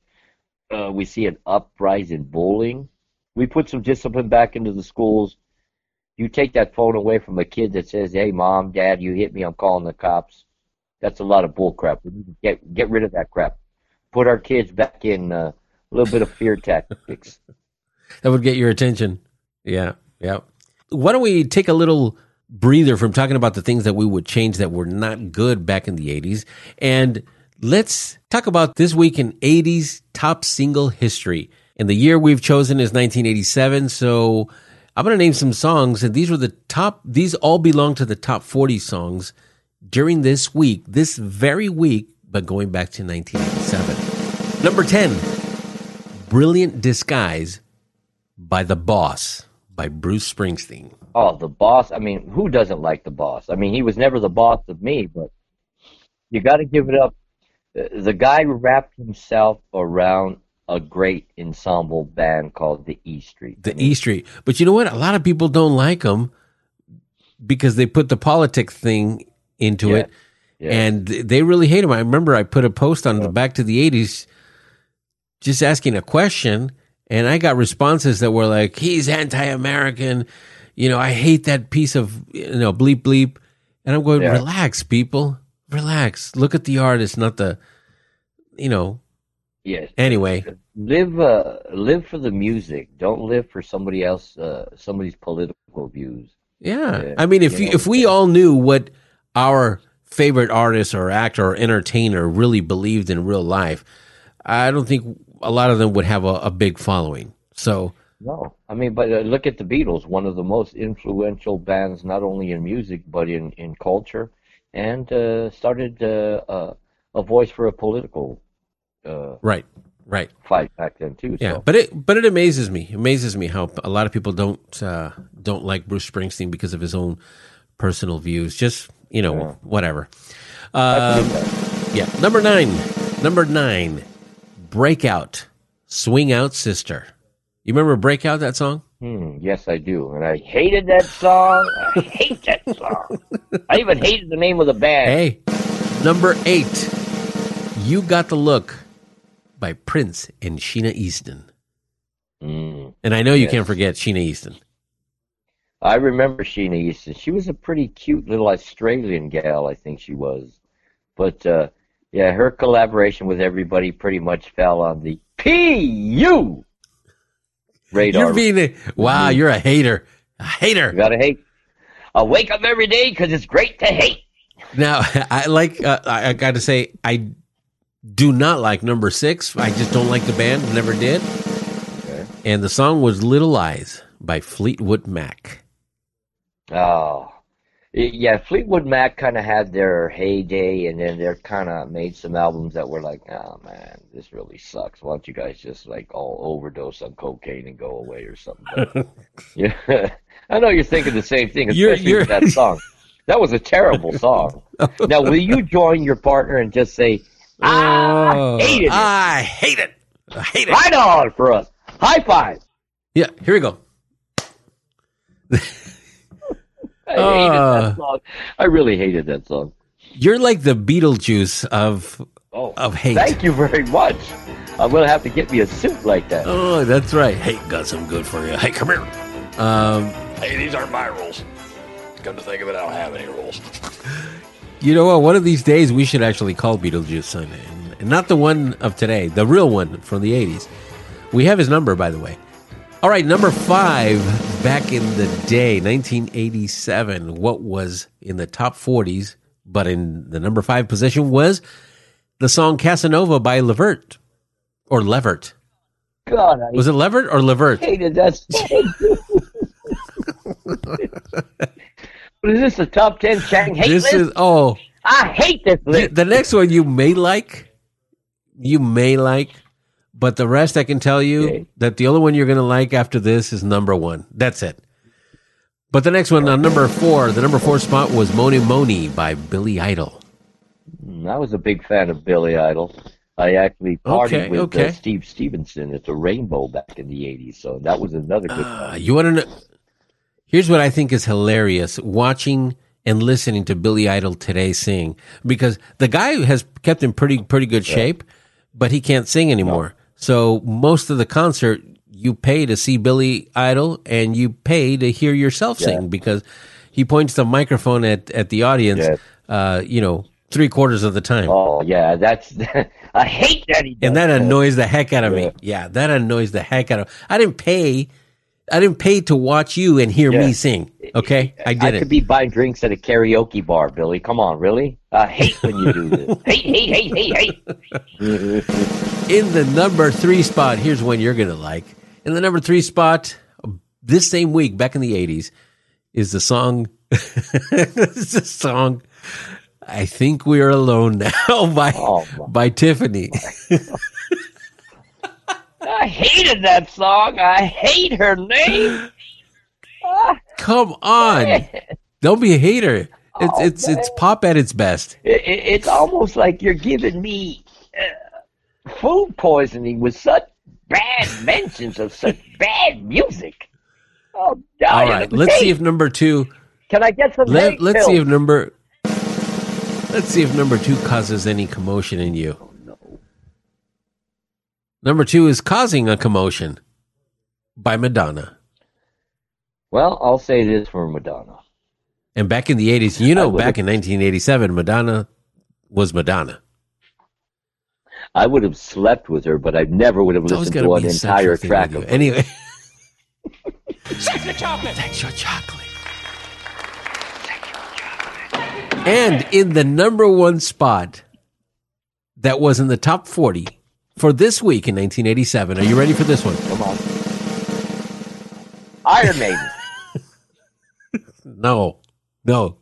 Speaker 2: Uh, we see an uprise in bullying. We put some discipline back into the schools. You take that phone away from a kid that says, "Hey, mom, dad, you hit me. I'm calling the cops." That's a lot of bull crap. We need to get get rid of that crap. Put our kids back in uh, a little bit of fear tactics.
Speaker 1: that would get your attention. Yeah, yeah. Why don't we take a little breather from talking about the things that we would change that were not good back in the 80s and let's talk about this week in 80s top single history. And the year we've chosen is 1987, so I'm going to name some songs and these were the top these all belong to the top 40 songs during this week, this very week, but going back to 1987. Number 10, Brilliant Disguise by The Boss by Bruce Springsteen.
Speaker 2: Oh, the boss. I mean, who doesn't like the boss? I mean, he was never the boss of me, but you got to give it up. The guy wrapped himself around a great ensemble band called the E Street.
Speaker 1: The I mean, E Street. But you know what? A lot of people don't like him because they put the politics thing into yeah, it. Yeah. And they really hate him. I remember I put a post on yeah. the Back to the 80s just asking a question and I got responses that were like, he's anti American. You know, I hate that piece of, you know, bleep bleep. And I'm going, yeah. relax, people. Relax. Look at the artist, not the, you know.
Speaker 2: Yes.
Speaker 1: Anyway.
Speaker 2: Live, uh, live for the music. Don't live for somebody else, uh, somebody's political views.
Speaker 1: Yeah. I mean, if you, you know, if we all knew what our favorite artist or actor or entertainer really believed in real life, I don't think a lot of them would have a, a big following. So
Speaker 2: no, I mean, but uh, look at the Beatles, one of the most influential bands, not only in music but in in culture, and uh, started uh, a voice for a political
Speaker 1: uh, right, right
Speaker 2: fight back then too.
Speaker 1: Yeah, so. but it but it amazes me, amazes me how a lot of people don't uh, don't like Bruce Springsteen because of his own personal views. Just you know, yeah. whatever. Um, yeah, number nine, number nine. Breakout, Swing Out Sister. You remember Breakout, that song?
Speaker 2: Hmm, yes, I do. And I hated that song. I hate that song. I even hated the name of the band.
Speaker 1: Hey, number eight, You Got the Look by Prince and Sheena Easton.
Speaker 2: Mm,
Speaker 1: and I know you yes. can't forget Sheena Easton.
Speaker 2: I remember Sheena Easton. She was a pretty cute little Australian gal, I think she was. But uh, yeah, her collaboration with everybody pretty much fell on the PU radar.
Speaker 1: You're being a, wow, you're a hater. A hater.
Speaker 2: You gotta hate. I wake up every day because it's great to hate.
Speaker 1: Now, I like, uh, I got to say, I do not like number six. I just don't like the band, never did. Okay. And the song was Little Lies by Fleetwood Mac.
Speaker 2: Oh, yeah, Fleetwood Mac kind of had their heyday, and then they're kind of made some albums that were like, oh man, this really sucks. Why don't you guys just like all overdose on cocaine and go away or something? But, yeah, I know you're thinking the same thing, especially you're, you're... with that song. That was a terrible song. now, will you join your partner and just say, ah, I oh, hate it?
Speaker 1: I hate it. I hate it.
Speaker 2: Right on for us. High five.
Speaker 1: Yeah, here we go.
Speaker 2: I hated uh, that song. I really hated that song.
Speaker 1: You're like the Beetlejuice of oh, of hate.
Speaker 2: Thank you very much. I'm gonna have to get me a suit like that.
Speaker 1: Oh, that's right. Hate got some good for you. Hey, come here.
Speaker 8: Um, hey, these aren't my rules. Come to think of it, I don't have any rules.
Speaker 1: you know what? One of these days, we should actually call Beetlejuice Sunday, and not the one of today, the real one from the '80s. We have his number, by the way. All right, number five, back in the day, 1987, what was in the top 40s, but in the number five position was the song Casanova by Levert or Levert.
Speaker 2: God, I
Speaker 1: was it Levert or Levert?
Speaker 2: Hated that. what is this? The top ten Chang hate
Speaker 1: This
Speaker 2: list?
Speaker 1: is oh,
Speaker 2: I hate this list.
Speaker 1: The, the next one you may like, you may like but the rest, I can tell you okay. that the only one you're going to like after this is number one. That's it. But the next one on number four, the number four spot was Mony Mony by Billy Idol.
Speaker 2: Mm, I was a big fan of Billy Idol. I actually partied okay, with uh, okay. Uh, Steve Stevenson at the Rainbow back in the 80s, so that was another good uh,
Speaker 1: You want to know? Here's what I think is hilarious watching and listening to Billy Idol today sing because the guy has kept in pretty pretty good shape, yeah. but he can't sing anymore. No. So most of the concert, you pay to see Billy Idol and you pay to hear yourself
Speaker 2: Yeah.
Speaker 1: sing because he points the microphone at, at the audience,
Speaker 2: Yeah.
Speaker 1: uh, you know, three quarters of the time.
Speaker 2: Oh yeah, that's I hate that he does
Speaker 1: and that annoys the heck out of me. Yeah, that annoys the heck out of I didn't pay I didn't pay to watch you and hear
Speaker 2: Yeah.
Speaker 1: me sing. Okay? I
Speaker 2: I
Speaker 1: didn't.
Speaker 2: could be buying drinks at a karaoke bar, Billy. Come on, really? I hate when you do this. hate, hate, hate, hate, hate.
Speaker 1: In the number three spot, here's one you're gonna like. In the number three spot, this same week, back in the '80s, is the song. it's the song. I think we are alone now by
Speaker 2: Oh,
Speaker 1: by Tiffany.
Speaker 2: I hated that song. I hate her name.
Speaker 1: Come on, don't be a hater. It's
Speaker 2: Oh,
Speaker 1: it's it's pop at its best.
Speaker 2: It, it, it's almost like you're giving me uh, food poisoning with such bad mentions of such bad music. Oh,
Speaker 1: All right, let's see if number two.
Speaker 2: Can I get some
Speaker 1: Let, let's see if number. Let's see if number two causes any commotion in you. Oh, no. Number two is causing a commotion by Madonna.
Speaker 2: Well, I'll say this for Madonna.
Speaker 1: And back in the 80s, you know, back in 1987, Madonna was Madonna.
Speaker 2: I would have slept with her, but I never would have
Speaker 1: It's
Speaker 2: listened
Speaker 1: to
Speaker 2: to an entire track of
Speaker 1: you.
Speaker 2: her.
Speaker 1: Anyway,
Speaker 9: Sexual Chocolate.
Speaker 1: Sex your chocolate. And in the number one spot that was in the top 40 for this week in 1987. Are you ready for this one?
Speaker 2: Come on. Iron Maiden.
Speaker 1: No, no.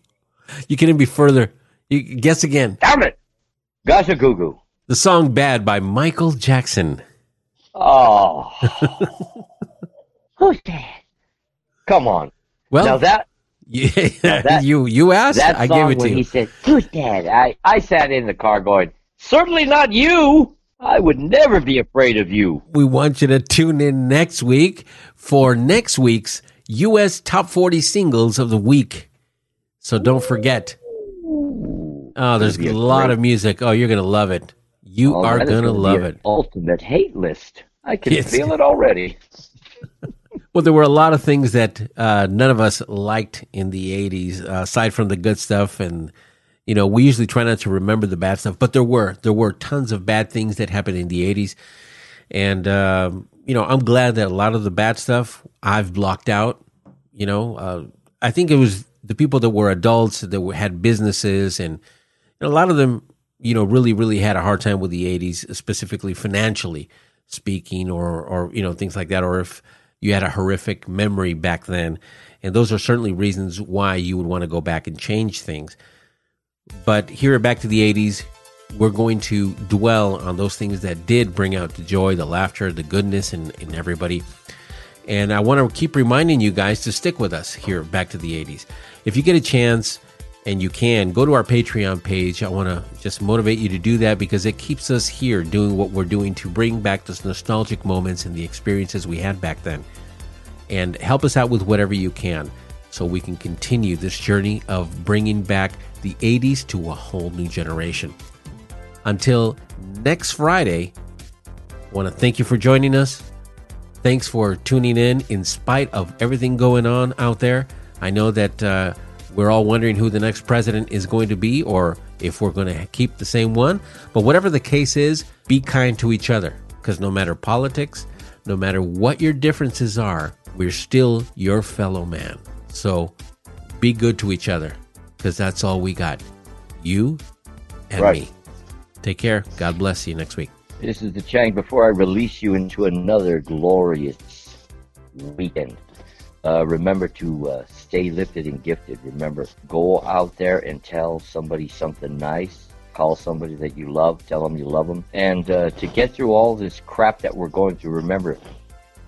Speaker 1: You couldn't be further. You guess again.
Speaker 2: Damn it. Gasha Goo Goo.
Speaker 1: The song "Bad" by Michael Jackson.
Speaker 2: Oh. Who's that? Come on.
Speaker 1: Well,
Speaker 2: now that
Speaker 1: Yeah,
Speaker 2: that-
Speaker 1: you you asked.
Speaker 2: that
Speaker 1: I gave it to you.
Speaker 2: he said, "Who's that?" I I sat in the car going, "Certainly not you. I would never be afraid of you."
Speaker 1: We want you to tune in next week for next week's U.S. Top 40 Singles of the Week. So don't forget. Oh, there's a
Speaker 2: a
Speaker 1: lot
Speaker 2: great-
Speaker 1: of music. Oh, you're gonna love it. You
Speaker 2: Oh,
Speaker 1: are gonna
Speaker 2: gonna
Speaker 1: love it.
Speaker 2: Ultimate hate list. I can
Speaker 1: Yes.
Speaker 2: feel it already.
Speaker 1: Well, there were a lot of things that uh, none of us liked in the '80s, uh, aside from the good stuff. And you know, we usually try not to remember the bad stuff, but there were there were tons of bad things that happened in the '80s. And um, you know, I'm glad that a lot of the bad stuff I've blocked out. You know, uh, I think it was the people that were adults that had businesses, and, and a lot of them, you know, really really had a hard time with the '80s, specifically financially speaking, or or you know things like that, or if you had a horrific memory back then. And those are certainly reasons why you would want to go back and change things. But here at Back to the 80s, we're going to dwell on those things that did bring out the joy, the laughter, the goodness in, in everybody. And I want to keep reminding you guys to stick with us here Back to the 80s. If you get a chance and you can, go to our Patreon page. I want to just motivate you to do that because it keeps us here doing what we're doing to bring back those nostalgic moments and the experiences we had back then. And help us out with whatever you can so we can continue this journey of bringing back the 80s to a whole new generation. Until next Friday, I want to thank you for joining us. Thanks for tuning in in spite of everything going on out there. I know that uh, we're all wondering who the next president is going to be or if we're going to keep the same one. But whatever the case is, be kind to each other because no matter politics, no matter what your differences are, we're still your fellow man. So be good to each other because that's all we got. You and
Speaker 2: Right.
Speaker 1: me. Take care. God bless you next week.
Speaker 2: This is the Chang before I release you into another glorious weekend. Uh, remember to uh, stay lifted and gifted. Remember, go out there and tell somebody something nice. Call somebody that you love. Tell them you love them. And uh, to get through all this crap that we're going through, remember,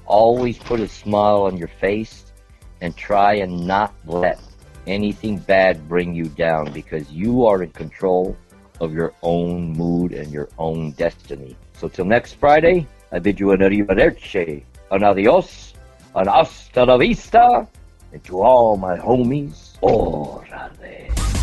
Speaker 2: always put a smile on your face and try and not let anything bad bring you down because you are in control of your own mood and your own destiny. So till next Friday, I bid you an arrivederci, an adios, an hasta la vista, and to all my homies, orale.